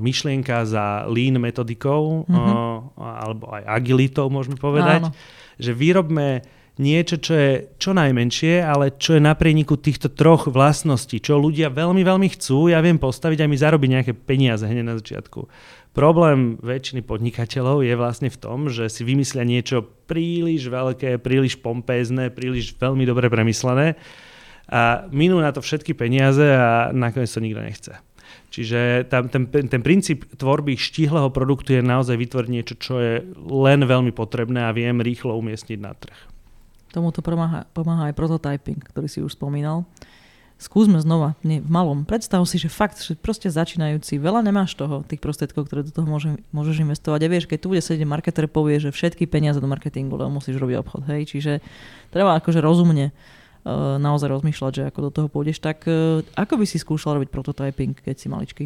myšlienka za lean metodikou mm-hmm. alebo aj agilitou môžeme povedať, Áno. že vyrobme niečo, čo je čo najmenšie, ale čo je na prieniku týchto troch vlastností, čo ľudia veľmi, veľmi chcú, ja viem postaviť a mi zarobiť nejaké peniaze hneď na začiatku. Problém väčšiny podnikateľov je vlastne v tom, že si vymyslia niečo príliš veľké, príliš pompézne, príliš veľmi dobre premyslené a minú na to všetky peniaze a nakoniec to nikto nechce. Čiže tam, ten, ten princíp tvorby štíhleho produktu je naozaj vytvoriť niečo, čo je len veľmi potrebné a viem rýchlo umiestniť na trh. Tomuto pomáha, pomáha aj prototyping, ktorý si už spomínal. Skúsme znova, nie, v malom. Predstav si, že fakt, že proste začínajúci, veľa nemáš toho, tých prostriedkov, ktoré do toho môže, môžeš investovať. A vieš, keď tu bude sedieť marketer, povie, že všetky peniaze do marketingu, lebo musíš robiť obchod. Hej? Čiže treba akože rozumne Eh, naozaj rozmýšľať, že ako do toho pôjdeš, tak eh, ako by si skúšal robiť prototyping, keď si maličký?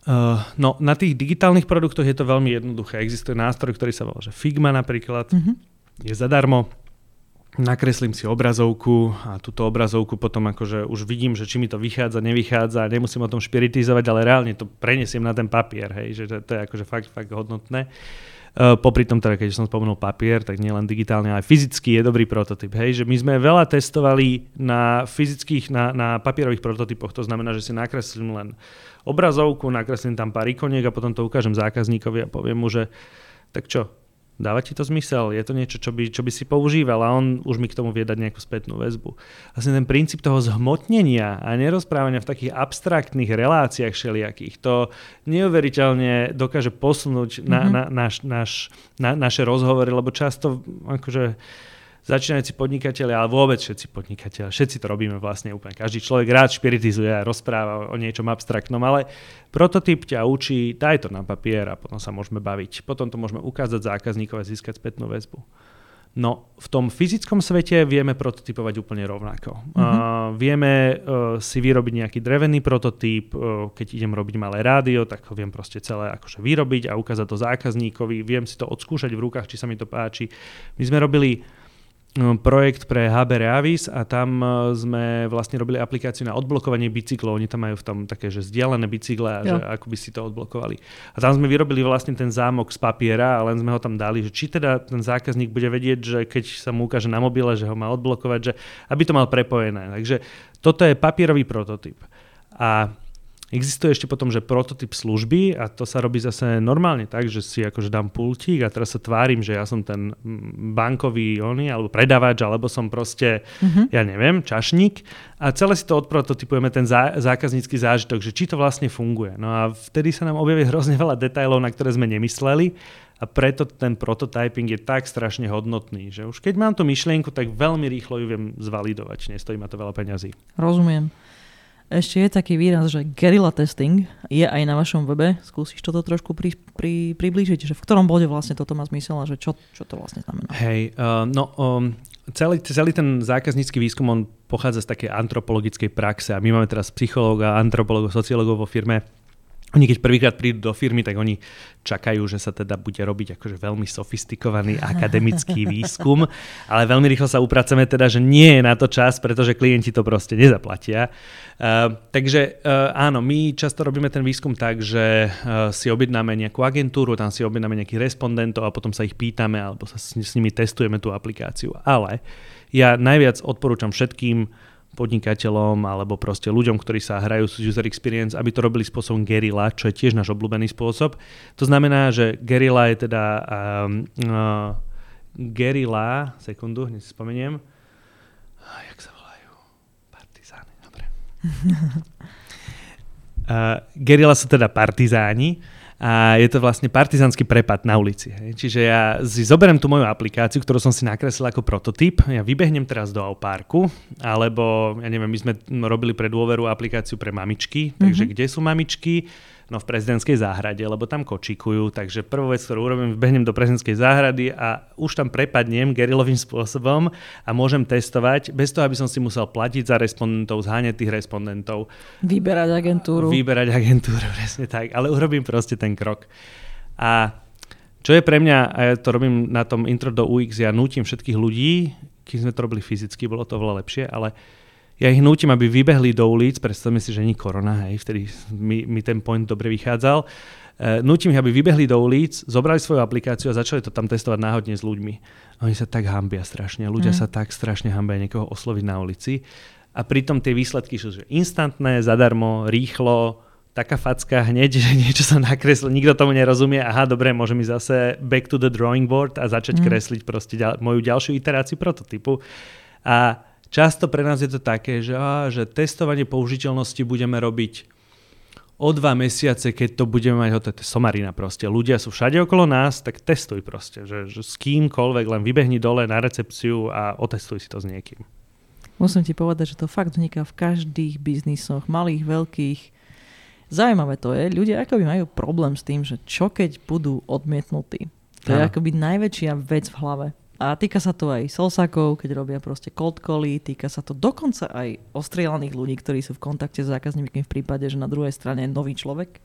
Uh, no, na tých digitálnych produktoch je to veľmi jednoduché. Existuje nástroj, ktorý sa volá že Figma napríklad. Uh-huh. Je zadarmo. Nakreslím si obrazovku a túto obrazovku potom akože už vidím, že či mi to vychádza, nevychádza, nemusím o tom špiritizovať, ale reálne to prenesiem na ten papier, hej, že to, to je akože fakt, fakt hodnotné. Uh, popri tom teda, keď som spomenul papier, tak nielen digitálne, ale aj fyzicky je dobrý prototyp. Hej? Že my sme veľa testovali na fyzických, na, na papierových prototypoch. To znamená, že si nakreslím len obrazovku, nakreslím tam pár ikoniek a potom to ukážem zákazníkovi a poviem mu, že tak čo, Dáva ti to zmysel? Je to niečo, čo by, čo by si používal a on už mi k tomu vie dať nejakú spätnú väzbu. Vlastne ten princíp toho zhmotnenia a nerozprávania v takých abstraktných reláciách všelijakých, to neuveriteľne dokáže posunúť na, mm-hmm. na, naš, naš, na, naše rozhovory, lebo často akože začínajúci podnikatelia, ale vôbec všetci podnikatelia, všetci to robíme vlastne úplne. Každý človek rád špiritizuje a rozpráva o niečom abstraktnom, ale prototyp ťa učí, daj to na papier a potom sa môžeme baviť. Potom to môžeme ukázať zákazníkov a získať spätnú väzbu. No, v tom fyzickom svete vieme prototypovať úplne rovnako. Mm-hmm. Uh, vieme uh, si vyrobiť nejaký drevený prototyp, uh, keď idem robiť malé rádio, tak ho viem proste celé akože vyrobiť a ukázať to zákazníkovi. Viem si to odskúšať v rukách, či sa mi to páči. My sme robili projekt pre HB Reavis a tam e, sme vlastne robili aplikáciu na odblokovanie bicyklov. Oni tam majú v tom také, že vzdialené bicykle a že ako by si to odblokovali. A tam sme vyrobili vlastne ten zámok z papiera a len sme ho tam dali, že či teda ten zákazník bude vedieť, že keď sa mu ukáže na mobile, že ho má odblokovať, že aby to mal prepojené. Takže toto je papierový prototyp. A Existuje ešte potom, že prototyp služby a to sa robí zase normálne tak, že si akože dám pultík a teraz sa tvárim, že ja som ten bankový oný, alebo predávač, alebo som proste, mm-hmm. ja neviem, čašník a celé si to odprototypujeme ten zá, zákaznícky zážitok, že či to vlastne funguje. No a vtedy sa nám objaví hrozne veľa detailov, na ktoré sme nemysleli a preto ten prototyping je tak strašne hodnotný, že už keď mám tú myšlienku, tak veľmi rýchlo ju viem zvalidovať, nestojí ma to veľa peňazí. Rozumiem. Ešte je taký výraz, že guerrilla testing je aj na vašom webe. Skúsiš toto trošku pri, pri, priblížiť, že v ktorom bode vlastne toto má zmysel a že čo, čo to vlastne znamená? Hej, uh, no um, celý, celý ten zákaznícky výskum, on pochádza z takej antropologickej praxe a my máme teraz psychológa, antropológov, sociológov vo firme oni keď prvýkrát prídu do firmy, tak oni čakajú, že sa teda bude robiť akože veľmi sofistikovaný akademický výskum, ale veľmi rýchlo sa upraceme teda, že nie je na to čas, pretože klienti to proste nezaplatia. Uh, takže uh, áno, my často robíme ten výskum tak, že uh, si objednáme nejakú agentúru, tam si objednáme nejakých respondentov a potom sa ich pýtame alebo sa s, s nimi testujeme tú aplikáciu. Ale ja najviac odporúčam všetkým podnikateľom alebo proste ľuďom, ktorí sa hrajú s user experience, aby to robili spôsobom Gerilla, čo je tiež náš obľúbený spôsob. To znamená, že Gerilla je teda um, uh, Gerilla, sekundu, hneď si spomeniem. Uh, jak sa volajú? Partizány, dobre. uh, Gerilla sú teda partizáni a je to vlastne partizanský prepad na ulici. Hej. Čiže ja si zoberiem tú moju aplikáciu, ktorú som si nakreslil ako prototyp, ja vybehnem teraz do parku, alebo ja neviem, my sme robili pre dôveru aplikáciu pre mamičky, takže mm-hmm. kde sú mamičky, no v prezidentskej záhrade, lebo tam kočikujú, takže prvú vec, ktorú urobím, behnem do prezidentskej záhrady a už tam prepadnem gerilovým spôsobom a môžem testovať, bez toho, aby som si musel platiť za respondentov, zháňať tých respondentov. Vyberať agentúru. Vyberať agentúru, presne tak, ale urobím proste ten krok. A čo je pre mňa, a ja to robím na tom intro do UX, ja nútim všetkých ľudí, keď sme to robili fyzicky, bolo to oveľa lepšie, ale ja ich nútim, aby vybehli do ulic, predstavme si, že nie korona, hej, vtedy mi, mi ten point dobre vychádzal, uh, nútim ich, aby vybehli do ulic, zobrali svoju aplikáciu a začali to tam testovať náhodne s ľuďmi. Oni sa tak hambia strašne, ľudia mm. sa tak strašne hambia niekoho osloviť na ulici a pritom tie výsledky sú že instantné, zadarmo, rýchlo, taká facka hneď, že niečo sa nakreslí, nikto tomu nerozumie, aha, dobre, môžem ísť zase back to the drawing board a začať mm. kresliť proste ďal, moju ďalšiu iteráciu prototypu. A Často pre nás je to také, že, á, že testovanie použiteľnosti budeme robiť o dva mesiace, keď to budeme mať hotové. Somarina proste. Ľudia sú všade okolo nás, tak testuj proste. Že, že s kýmkoľvek len vybehni dole na recepciu a otestuj si to s niekým. Musím ti povedať, že to fakt vzniká v každých biznisoch, malých, veľkých. Zaujímavé to je, ľudia akoby majú problém s tým, že čo keď budú odmietnutí. To je akoby najväčšia vec v hlave. A týka sa to aj solsákov, keď robia proste cold cally, týka sa to dokonca aj ostrielaných ľudí, ktorí sú v kontakte s zákazníkmi v prípade, že na druhej strane je nový človek.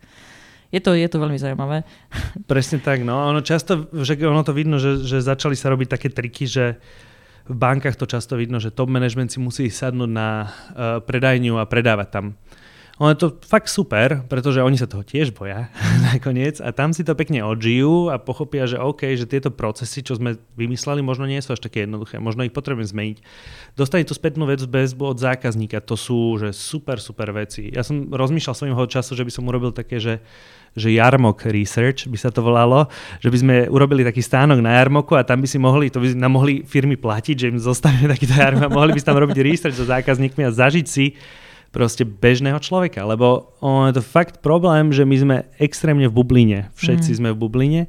Je to, je to veľmi zaujímavé. Presne tak, no. Ono často, že ono to vidno, že, že začali sa robiť také triky, že v bankách to často vidno, že top management si musí sadnúť na uh, predajňu a predávať tam. Ono je to fakt super, pretože oni sa toho tiež boja nakoniec a tam si to pekne odžijú a pochopia, že OK, že tieto procesy, čo sme vymysleli, možno nie sú až také jednoduché, možno ich potrebujeme zmeniť. Dostali tú spätnú vec bez od zákazníka, to sú že super, super veci. Ja som rozmýšľal svojho času, že by som urobil také, že že Jarmok Research by sa to volalo, že by sme urobili taký stánok na Jarmoku a tam by si mohli, to by nám mohli firmy platiť, že im zostavíme takýto Jarmok a mohli by tam robiť research so zákazníkmi a zažiť si proste bežného človeka, lebo on je to fakt problém, že my sme extrémne v bubline, všetci mm. sme v bubline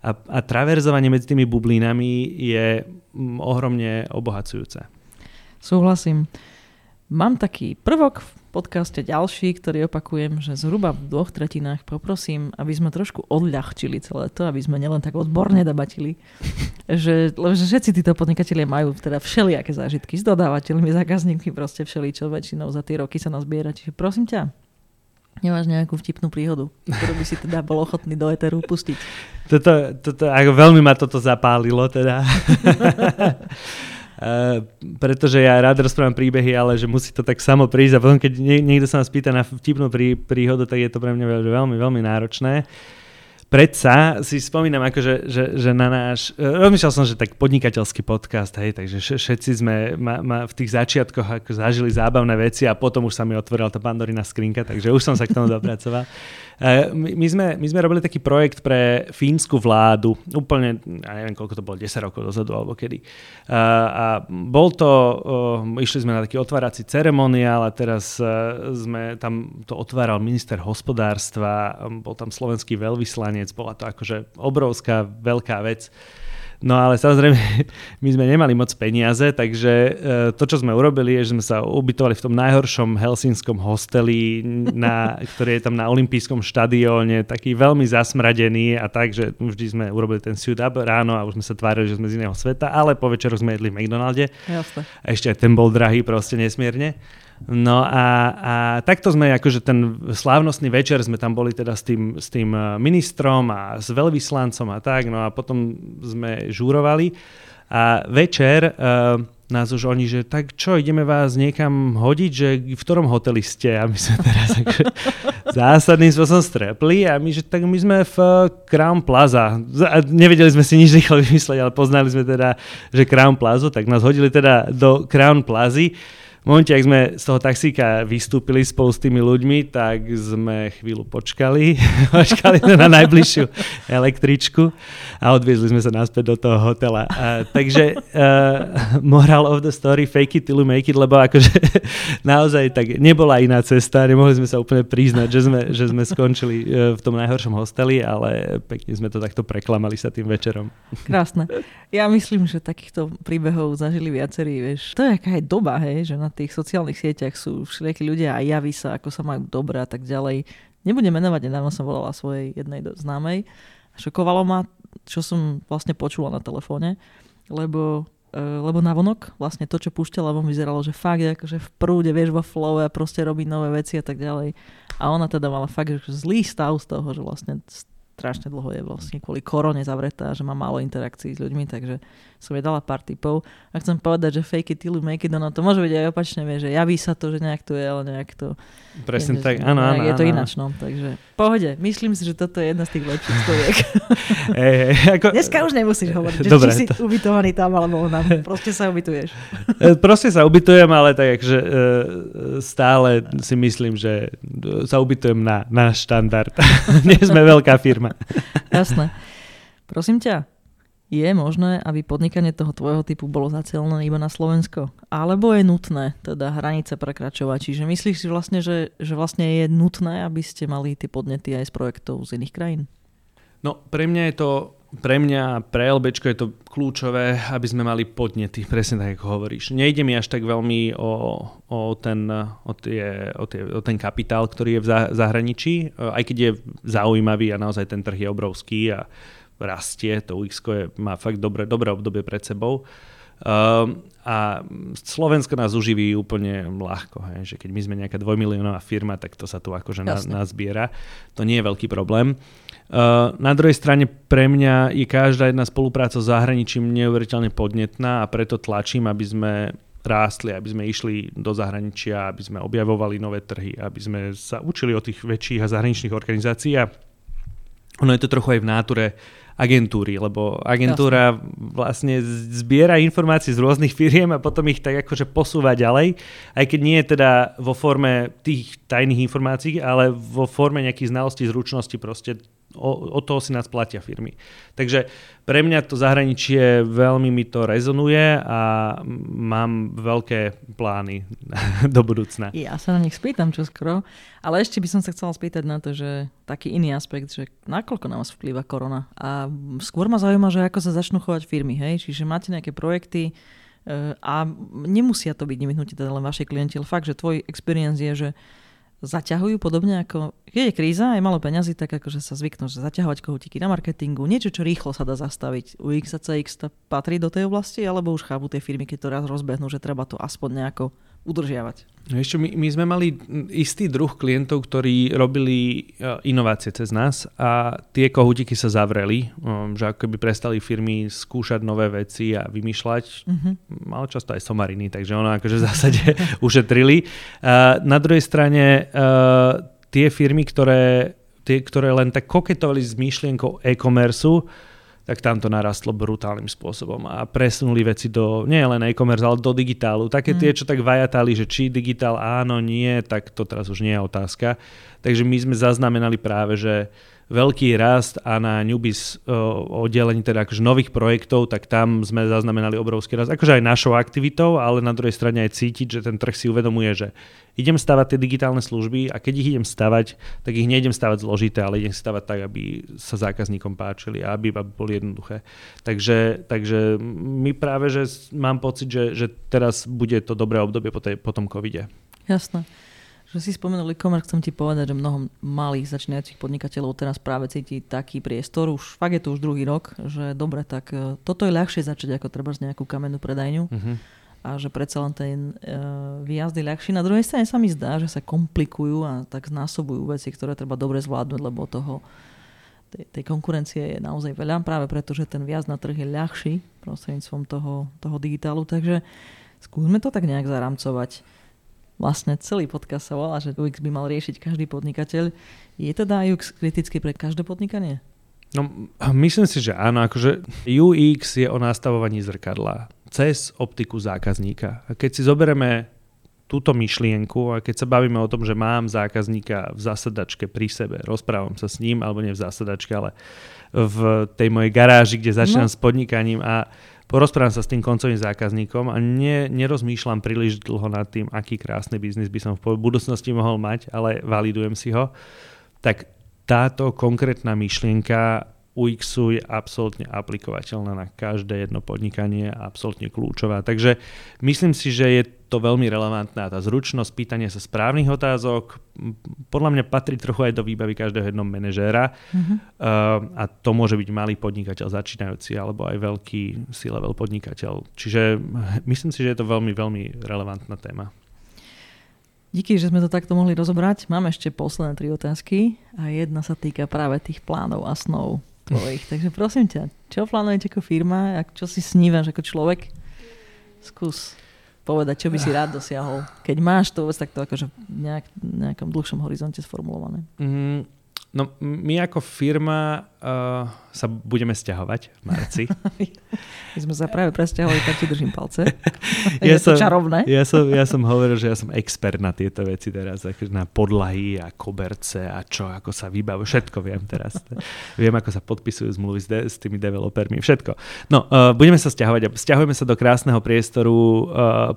a, a traverzovanie medzi tými bublinami je mm, ohromne obohacujúce. Súhlasím. Mám taký prvok v podcaste ďalší, ktorý opakujem, že zhruba v dvoch tretinách poprosím, aby sme trošku odľahčili celé to, aby sme nielen tak odborne debatili, že, lebo že všetci títo podnikatelia majú teda všelijaké zážitky s dodávateľmi, zákazníkmi, proste všeličo väčšinou za tie roky sa nazbiera. Čiže prosím ťa, Nemáš nejakú vtipnú príhodu, ktorú by si teda bol ochotný do Eteru pustiť? Toto, toto, ako veľmi ma toto zapálilo teda. Uh, pretože ja rád rozprávam príbehy, ale že musí to tak samo prísť a potom, keď niekto sa nás pýta na vtipnú prí, príhodu, tak je to pre mňa veľmi, veľmi náročné. Predsa si spomínam, akože, že, že na náš... E, rozmýšľal som, že tak podnikateľský podcast, hej, takže všetci sme ma, ma v tých začiatkoch ako zažili zábavné veci a potom už sa mi otvorila tá pandorina skrinka, takže už som sa k tomu dopracoval. Eh, my sme, my sme robili taký projekt pre fínsku vládu, úplne, ja neviem, koľko to bolo, 10 rokov dozadu alebo kedy. Eh, a bol to, eh, išli sme na taký otvárací ceremoniál a teraz sme tam to otváral minister hospodárstva, bol tam slovenský veľvyslanec, bola to akože obrovská, veľká vec. No ale samozrejme, my sme nemali moc peniaze, takže e, to, čo sme urobili, je, že sme sa ubytovali v tom najhoršom helsinskom hosteli, na, ktorý je tam na olympijskom štadióne, taký veľmi zasmradený a tak, že vždy sme urobili ten suit up ráno a už sme sa tvárili, že sme z iného sveta, ale po večeru sme jedli v McDonalde. Jasne. A ešte aj ten bol drahý proste nesmierne. No a, a takto sme, akože ten slávnostný večer sme tam boli teda s tým, s tým e, ministrom a s veľvyslancom a tak, no a potom sme žúrovali a večer uh, nás už oni, že tak čo, ideme vás niekam hodiť, že v ktorom hoteli ste? A my sme teraz akože zásadným spôsobom strepli a my, že tak my sme v Crown Plaza. A nevedeli sme si nič rýchlo vymysleť, ale poznali sme teda, že Crown Plaza, tak nás hodili teda do Crown Plazy v momente, ak sme z toho taxíka vystúpili spolu s tými ľuďmi, tak sme chvíľu počkali. počkali na najbližšiu električku a odviezli sme sa naspäť do toho hotela. Uh, takže uh, moral of the story, fake it till you make it, lebo akože naozaj tak nebola iná cesta, nemohli sme sa úplne priznať, že sme, že sme skončili uh, v tom najhoršom hosteli, ale pekne sme to takto preklamali sa tým večerom. Krásne. Ja myslím, že takýchto príbehov zažili viacerí, vieš. To je aká je doba, hej, že na tých sociálnych sieťach sú všelijakí ľudia a javí sa, ako sa majú dobré a tak ďalej. Nebudem menovať, nedávno som volala svojej jednej známej. Šokovalo ma, čo som vlastne počula na telefóne, lebo e, lebo navonok vlastne to, čo púšťala von, vyzeralo, že fakt je akože v prúde, vieš, vo flow a proste robí nové veci a tak ďalej. A ona teda mala fakt že zlý stav z toho, že vlastne strašne dlho je vlastne kvôli korone zavretá, že má málo interakcií s ľuďmi, takže som jej dala pár typov. A chcem povedať, že fake it till you make it, no to môže byť aj opačne, vie, že javí sa to, že nejak to je, ale nejak to... Presne tak, áno, áno. Je to ináč, no, takže pohode. Myslím si, že toto je jedna z tých lepších stoviek. hey, ako... Dneska už nemusíš hovoriť, že Dobre, či si ubytovaný tam alebo nám. Proste sa ubytuješ. E, proste sa ubytujem, ale tak akože e, stále si myslím, že sa ubytujem na, na štandard. Nie sme veľká firma. Jasné. Prosím ťa, je možné, aby podnikanie toho tvojho typu bolo zacielené iba na Slovensko? Alebo je nutné teda hranice prekračovať? Čiže myslíš si vlastne, že, že vlastne je nutné, aby ste mali tie podnety aj z projektov z iných krajín? No, pre mňa je to pre mňa, pre LBčko je to kľúčové, aby sme mali podnety, presne tak, ako hovoríš. Nejde mi až tak veľmi o, o, ten, o, tie, o, tie, o ten kapitál, ktorý je v zahraničí, aj keď je zaujímavý a naozaj ten trh je obrovský a rastie, to UX má fakt dobré, dobré obdobie pred sebou. Um, a Slovensko nás uživí úplne ľahko, hej, že keď my sme nejaká dvojmiliónová firma, tak to sa tu akože na, nazbiera. To nie je veľký problém. Uh, na druhej strane pre mňa je každá jedna spolupráca s zahraničím neuveriteľne podnetná a preto tlačím, aby sme rástli, aby sme išli do zahraničia, aby sme objavovali nové trhy, aby sme sa učili o tých väčších a zahraničných organizácií a ono je to trochu aj v náture agentúry, lebo agentúra Jasne. vlastne zbiera informácie z rôznych firiem a potom ich tak akože posúva ďalej, aj keď nie je teda vo forme tých tajných informácií, ale vo forme nejakých znalostí, zručnosti proste o, o toho si nás platia firmy. Takže pre mňa to zahraničie veľmi mi to rezonuje a mám veľké plány do budúcna. Ja sa na nich spýtam čo skoro, ale ešte by som sa chcela spýtať na to, že taký iný aspekt, že nakoľko na vás vplýva korona. A skôr ma zaujíma, že ako sa začnú chovať firmy, hej? Čiže máte nejaké projekty, eh, a nemusia to byť nevyhnutí teda len vaši klienti, ale fakt, že tvoj experience je, že zaťahujú podobne ako, keď je kríza, je malo peňazí, tak akože sa zvyknú, že zaťahovať kohútiky na marketingu, niečo, čo rýchlo sa dá zastaviť. U X to patrí do tej oblasti, alebo už chápu tie firmy, keď to raz rozbehnú, že treba to aspoň nejako udržiavať. No ešte my, my sme mali istý druh klientov, ktorí robili e, inovácie cez nás a tie kohútiky sa zavreli, um, že ako keby prestali firmy skúšať nové veci a vymýšľať. Uh-huh. Malo často aj somariny, takže ono akože v zásade ušetrili. Na druhej strane e, tie firmy, ktoré, tie, ktoré len tak koketovali s myšlienkou e-commerce, tak tam to narastlo brutálnym spôsobom a presunuli veci do, nie len e-commerce, ale do digitálu. Také mm. tie, čo tak vajatali, že či digitál áno, nie, tak to teraz už nie je otázka. Takže my sme zaznamenali práve, že veľký rast a na Newbies oddelení teda akože nových projektov, tak tam sme zaznamenali obrovský rast. Akože aj našou aktivitou, ale na druhej strane aj cítiť, že ten trh si uvedomuje, že idem stavať tie digitálne služby a keď ich idem stavať, tak ich nejdem stavať zložité, ale idem stavať tak, aby sa zákazníkom páčili a aby, aby boli jednoduché. Takže, takže my práve, že mám pocit, že, že teraz bude to dobré obdobie po, tej, po tom covide. Jasné. Že si spomenul e-commerce, chcem ti povedať, že mnoho malých začínajúcich podnikateľov teraz práve cíti taký priestor, už fakt je to už druhý rok, že dobre, tak e, toto je ľahšie začať ako treba z nejakú kamennú predajňu. Uh-huh. a že predsa len ten uh, výjazd je ľahší. Na druhej strane sa mi zdá, že sa komplikujú a tak znásobujú veci, ktoré treba dobre zvládnuť, lebo toho tej, tej konkurencie je naozaj veľa, práve preto, že ten viac na trh je ľahší prostredníctvom toho, toho digitálu, takže skúsme to tak nejak zaramcovať. Vlastne celý podcast sa volá, že UX by mal riešiť každý podnikateľ. Je teda UX kritický pre každé podnikanie? No, myslím si, že áno. Akože UX je o nastavovaní zrkadla cez optiku zákazníka. A keď si zoberieme túto myšlienku a keď sa bavíme o tom, že mám zákazníka v zasadačke pri sebe, rozprávam sa s ním, alebo nie v zasadačke, ale v tej mojej garáži, kde začínam no. s podnikaním a porozprávam sa s tým koncovým zákazníkom a ne, nerozmýšľam príliš dlho nad tým, aký krásny biznis by som v budúcnosti mohol mať, ale validujem si ho, tak táto konkrétna myšlienka UX je absolútne aplikovateľná na každé jedno podnikanie a absolútne kľúčová. Takže myslím si, že je to veľmi relevantná tá zručnosť pýtania sa správnych otázok. Podľa mňa patrí trochu aj do výbavy každého jednom manažéra mm-hmm. uh, a to môže byť malý podnikateľ začínajúci alebo aj veľký C-level podnikateľ. Čiže myslím si, že je to veľmi, veľmi relevantná téma. Díky, že sme to takto mohli rozobrať. Mám ešte posledné tri otázky a jedna sa týka práve tých plánov a snov tvojich. Takže prosím ťa, čo plánujete ako firma, čo si snívaš ako človek? Skús povedať, čo by si rád dosiahol. Keď máš to vôbec takto akože v nejak, nejakom dlhšom horizonte sformulované. Mm, No, my ako firma uh, sa budeme stiahovať v marci. my sme sa práve presťahovali, tak ti držím palce. ja je som, to čarovné. ja, som, ja som hovoril, že ja som expert na tieto veci teraz, akože na podlahy a koberce a čo, ako sa vybavujú, všetko viem teraz. viem, ako sa podpisujú zmluvy s, de- s tými developermi, všetko. No, uh, budeme sa stiahovať a stiahujeme sa do krásneho priestoru uh,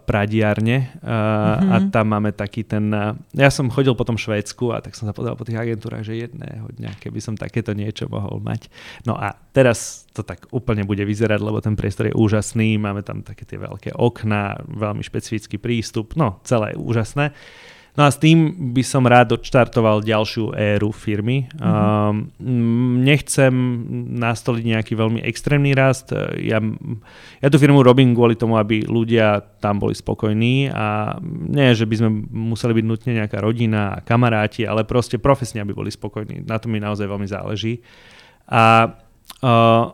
Pradiarne uh, mm-hmm. a tam máme taký ten... Uh, ja som chodil po tom Švédsku a tak som sa po tých agentúrach, že jedné jedného dňa, keby som takéto niečo mohol mať. No a teraz to tak úplne bude vyzerať, lebo ten priestor je úžasný, máme tam také tie veľké okná, veľmi špecifický prístup, no celé je úžasné. No a s tým by som rád odštartoval ďalšiu éru firmy. Mm-hmm. Um, nechcem nastoliť nejaký veľmi extrémny rast. Ja, ja tú firmu robím kvôli tomu, aby ľudia tam boli spokojní a nie, že by sme museli byť nutne nejaká rodina a kamaráti, ale proste profesne, aby boli spokojní. Na to mi naozaj veľmi záleží. A uh,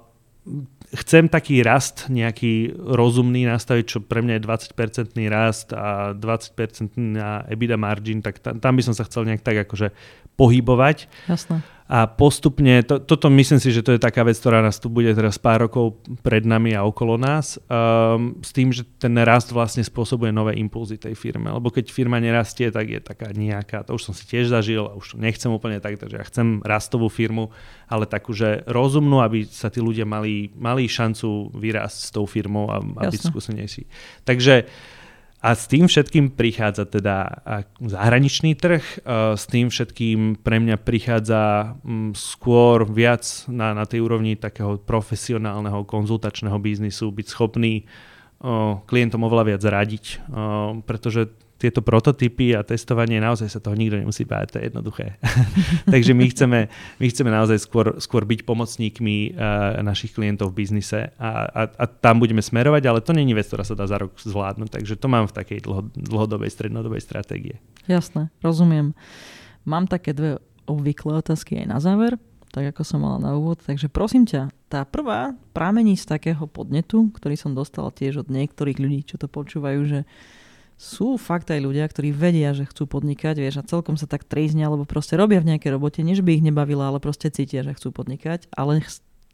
chcem taký rast nejaký rozumný nastaviť, čo pre mňa je 20-percentný rast a 20% na EBITDA margin, tak tam, tam by som sa chcel nejak tak akože pohybovať. Jasné a postupne, to, toto myslím si, že to je taká vec, ktorá nás tu bude teraz pár rokov pred nami a okolo nás, um, s tým, že ten rast vlastne spôsobuje nové impulzy tej firme, lebo keď firma nerastie, tak je taká nejaká, to už som si tiež zažil a už to nechcem úplne tak, takže ja chcem rastovú firmu, ale takú, že rozumnú, aby sa tí ľudia mali, mali šancu vyrásť s tou firmou a, a byť skúsenejší. Takže a s tým všetkým prichádza teda zahraničný trh, s tým všetkým pre mňa prichádza mm, skôr viac na, na tej úrovni takého profesionálneho konzultačného biznisu, byť schopný klientom oveľa viac radiť, pretože tieto prototypy a testovanie, naozaj sa toho nikto nemusí báť, to je jednoduché. Takže my chceme, my chceme naozaj skôr, skôr byť pomocníkmi uh, našich klientov v biznise a, a, a tam budeme smerovať, ale to není vec, ktorá sa dá za rok zvládnuť, takže to mám v takej dlho, dlhodobej, strednodobej stratégie. Jasné, rozumiem. Mám také dve obvyklé otázky aj na záver, tak ako som mala na úvod. Takže prosím ťa, tá prvá prámení z takého podnetu, ktorý som dostal tiež od niektorých ľudí, čo to počúvajú, že sú fakt aj ľudia, ktorí vedia, že chcú podnikať, vieš, a celkom sa tak tríznia, alebo proste robia v nejakej robote, než by ich nebavila, ale proste cítia, že chcú podnikať, ale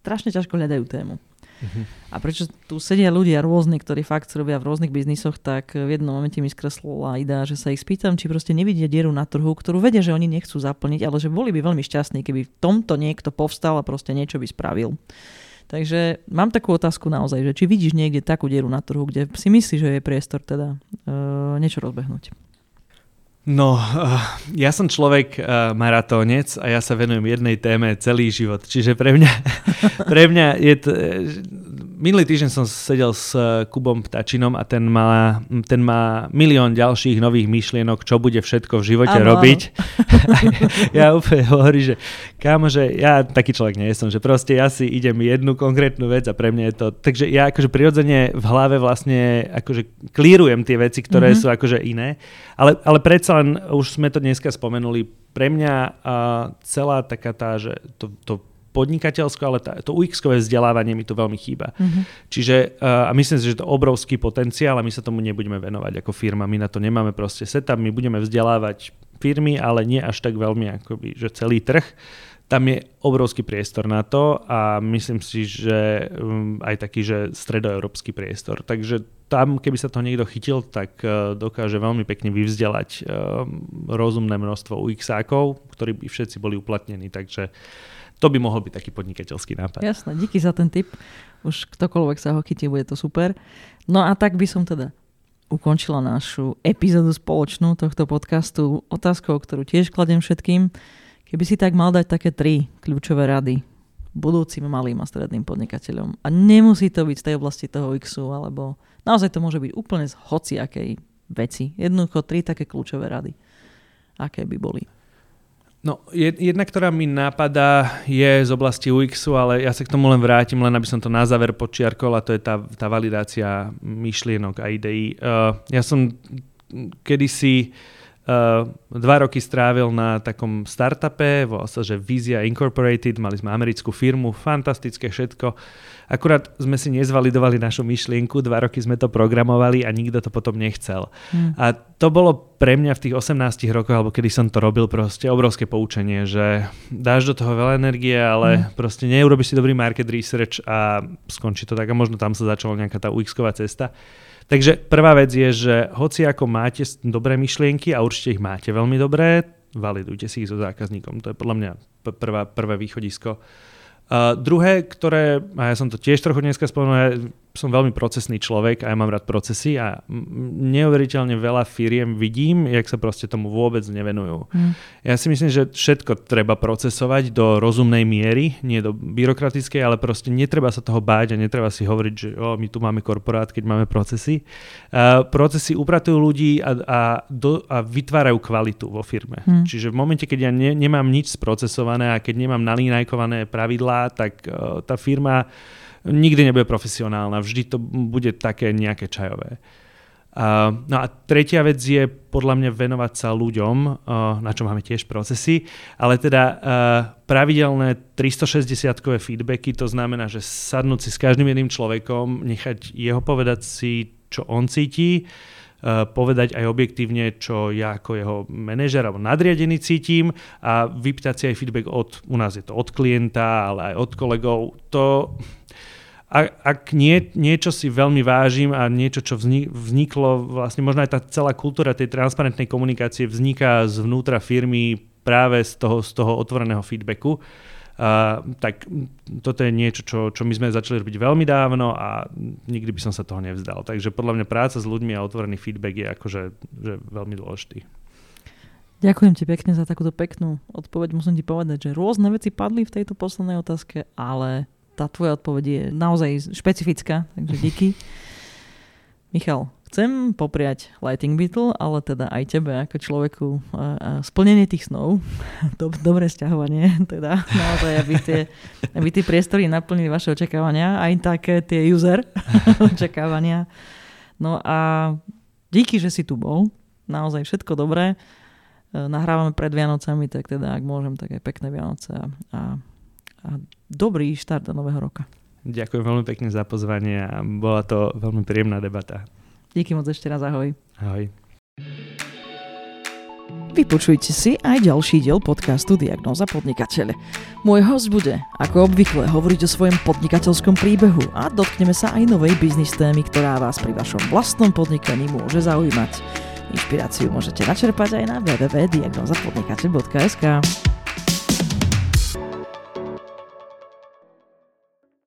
strašne ťažko hľadajú tému. Uh-huh. A prečo tu sedia ľudia rôzni, ktorí fakt robia v rôznych biznisoch, tak v jednom momente mi skreslila idea, že sa ich spýtam, či proste nevidia dieru na trhu, ktorú vedia, že oni nechcú zaplniť, ale že boli by veľmi šťastní, keby v tomto niekto povstal a proste niečo by spravil. Takže mám takú otázku naozaj, že či vidíš niekde takú dieru na trhu, kde si myslíš, že je priestor teda uh, niečo rozbehnúť. No, uh, ja som človek uh, maratónec a ja sa venujem jednej téme celý život. Čiže pre mňa, pre mňa je to, minulý týždeň som sedel s Kubom Ptačinom a ten má, ten má milión ďalších nových myšlienok, čo bude všetko v živote ano, robiť. Ano. ja úplne hovorím, že kámo, že ja taký človek nie som, že proste ja si idem jednu konkrétnu vec a pre mňa je to... Takže ja akože prirodzene v hlave vlastne akože klírujem tie veci, ktoré mm-hmm. sú akože iné. Ale, ale predsa len, už sme to dneska spomenuli, pre mňa uh, celá taká tá, že to, to podnikateľsko, ale tá, to UX-kové vzdelávanie mi tu veľmi chýba. Mm-hmm. Čiže uh, a myslím si, že to je obrovský potenciál a my sa tomu nebudeme venovať ako firma. My na to nemáme proste setup, my budeme vzdelávať firmy, ale nie až tak veľmi akoby, že celý trh. Tam je obrovský priestor na to a myslím si, že um, aj taký, že stredoeurópsky priestor. Takže tam, keby sa to niekto chytil, tak uh, dokáže veľmi pekne vyvzdelať uh, rozumné množstvo UX-ákov, ktorí by všetci boli uplatnení. Takže to by mohol byť taký podnikateľský nápad. Jasné, díky za ten tip. Už ktokoľvek sa ho chytí, bude to super. No a tak by som teda ukončila našu epizódu spoločnú tohto podcastu otázkou, ktorú tiež kladem všetkým. Keby si tak mal dať také tri kľúčové rady budúcim malým a stredným podnikateľom. A nemusí to byť z tej oblasti toho XU, alebo naozaj to môže byť úplne z hociakej veci. Jednoducho tri také kľúčové rady. Aké by boli? No, jedna, ktorá mi napadá, je z oblasti UX-u, ale ja sa k tomu len vrátim, len aby som to na záver počiarkol a to je tá, tá validácia myšlienok a ideí. Uh, ja som kedysi uh, dva roky strávil na takom startupe, volal sa, že Vizia Incorporated, mali sme americkú firmu, fantastické všetko. Akurát sme si nezvalidovali našu myšlienku, dva roky sme to programovali a nikto to potom nechcel. Hmm. A to bolo pre mňa v tých 18 rokoch, alebo kedy som to robil, proste obrovské poučenie, že dáš do toho veľa energie, ale hmm. proste neurobiš si dobrý market research a skončí to tak a možno tam sa začala nejaká tá UX-ková cesta. Takže prvá vec je, že hoci ako máte dobré myšlienky a určite ich máte veľmi dobré, validujte si ich so zákazníkom. To je podľa mňa prvá, prvé východisko. Uh, druhé, ktoré, a ja som to tiež trochu dneska spomenul, som veľmi procesný človek a ja mám rád procesy a neuveriteľne veľa firiem vidím, jak sa proste tomu vôbec nevenujú. Mm. Ja si myslím, že všetko treba procesovať do rozumnej miery, nie do byrokratickej, ale proste netreba sa toho báť a netreba si hovoriť, že o, my tu máme korporát, keď máme procesy. Uh, procesy upratujú ľudí a, a, do, a vytvárajú kvalitu vo firme. Mm. Čiže v momente, keď ja ne, nemám nič sprocesované a keď nemám nalínajkované pravidlá, tak uh, tá firma nikdy nebude profesionálna, vždy to bude také nejaké čajové. Uh, no a tretia vec je podľa mňa venovať sa ľuďom, uh, na čo máme tiež procesy, ale teda uh, pravidelné 360-kové feedbacky, to znamená, že sadnúť si s každým jedným človekom, nechať jeho povedať si, čo on cíti, Eh, povedať aj objektívne, čo ja ako jeho manažer alebo nadriadený cítim a vypýtať si aj feedback od, u nás je to od klienta, ale aj od kolegov. To, ak, ak nie, niečo si veľmi vážim a niečo, čo vzniklo, vlastne možno aj tá celá kultúra tej transparentnej komunikácie vzniká zvnútra firmy práve z toho, z toho otvoreného feedbacku, Uh, tak toto je niečo, čo, čo my sme začali robiť veľmi dávno a nikdy by som sa toho nevzdal. Takže podľa mňa práca s ľuďmi a otvorený feedback je akože že veľmi dôležitý. Ďakujem ti pekne za takúto peknú odpoveď. Musím ti povedať, že rôzne veci padli v tejto poslednej otázke, ale tá tvoja odpoveď je naozaj špecifická, takže díky. Michal, Chcem popriať Lighting Beetle, ale teda aj tebe ako človeku splnenie tých snov, dobré sťahovanie, teda naozaj, aby tie, aby tie priestory naplnili vaše očakávania, aj také tie user očakávania. No a díky, že si tu bol, naozaj všetko dobré. E, nahrávame pred Vianocami, tak teda ak môžem, tak aj pekné Vianoce a, a, a dobrý štart do nového roka. Ďakujem veľmi pekne za pozvanie a bola to veľmi príjemná debata. Díky moc ešte raz, ahoj. Ahoj. Vypočujte si aj ďalší diel podcastu Diagnoza podnikateľe. Môj host bude, ako obvykle, hovoriť o svojom podnikateľskom príbehu a dotkneme sa aj novej biznis témy, ktorá vás pri vašom vlastnom podnikaní môže zaujímať. Inšpiráciu môžete načerpať aj na www.diagnozapodnikateľ.sk.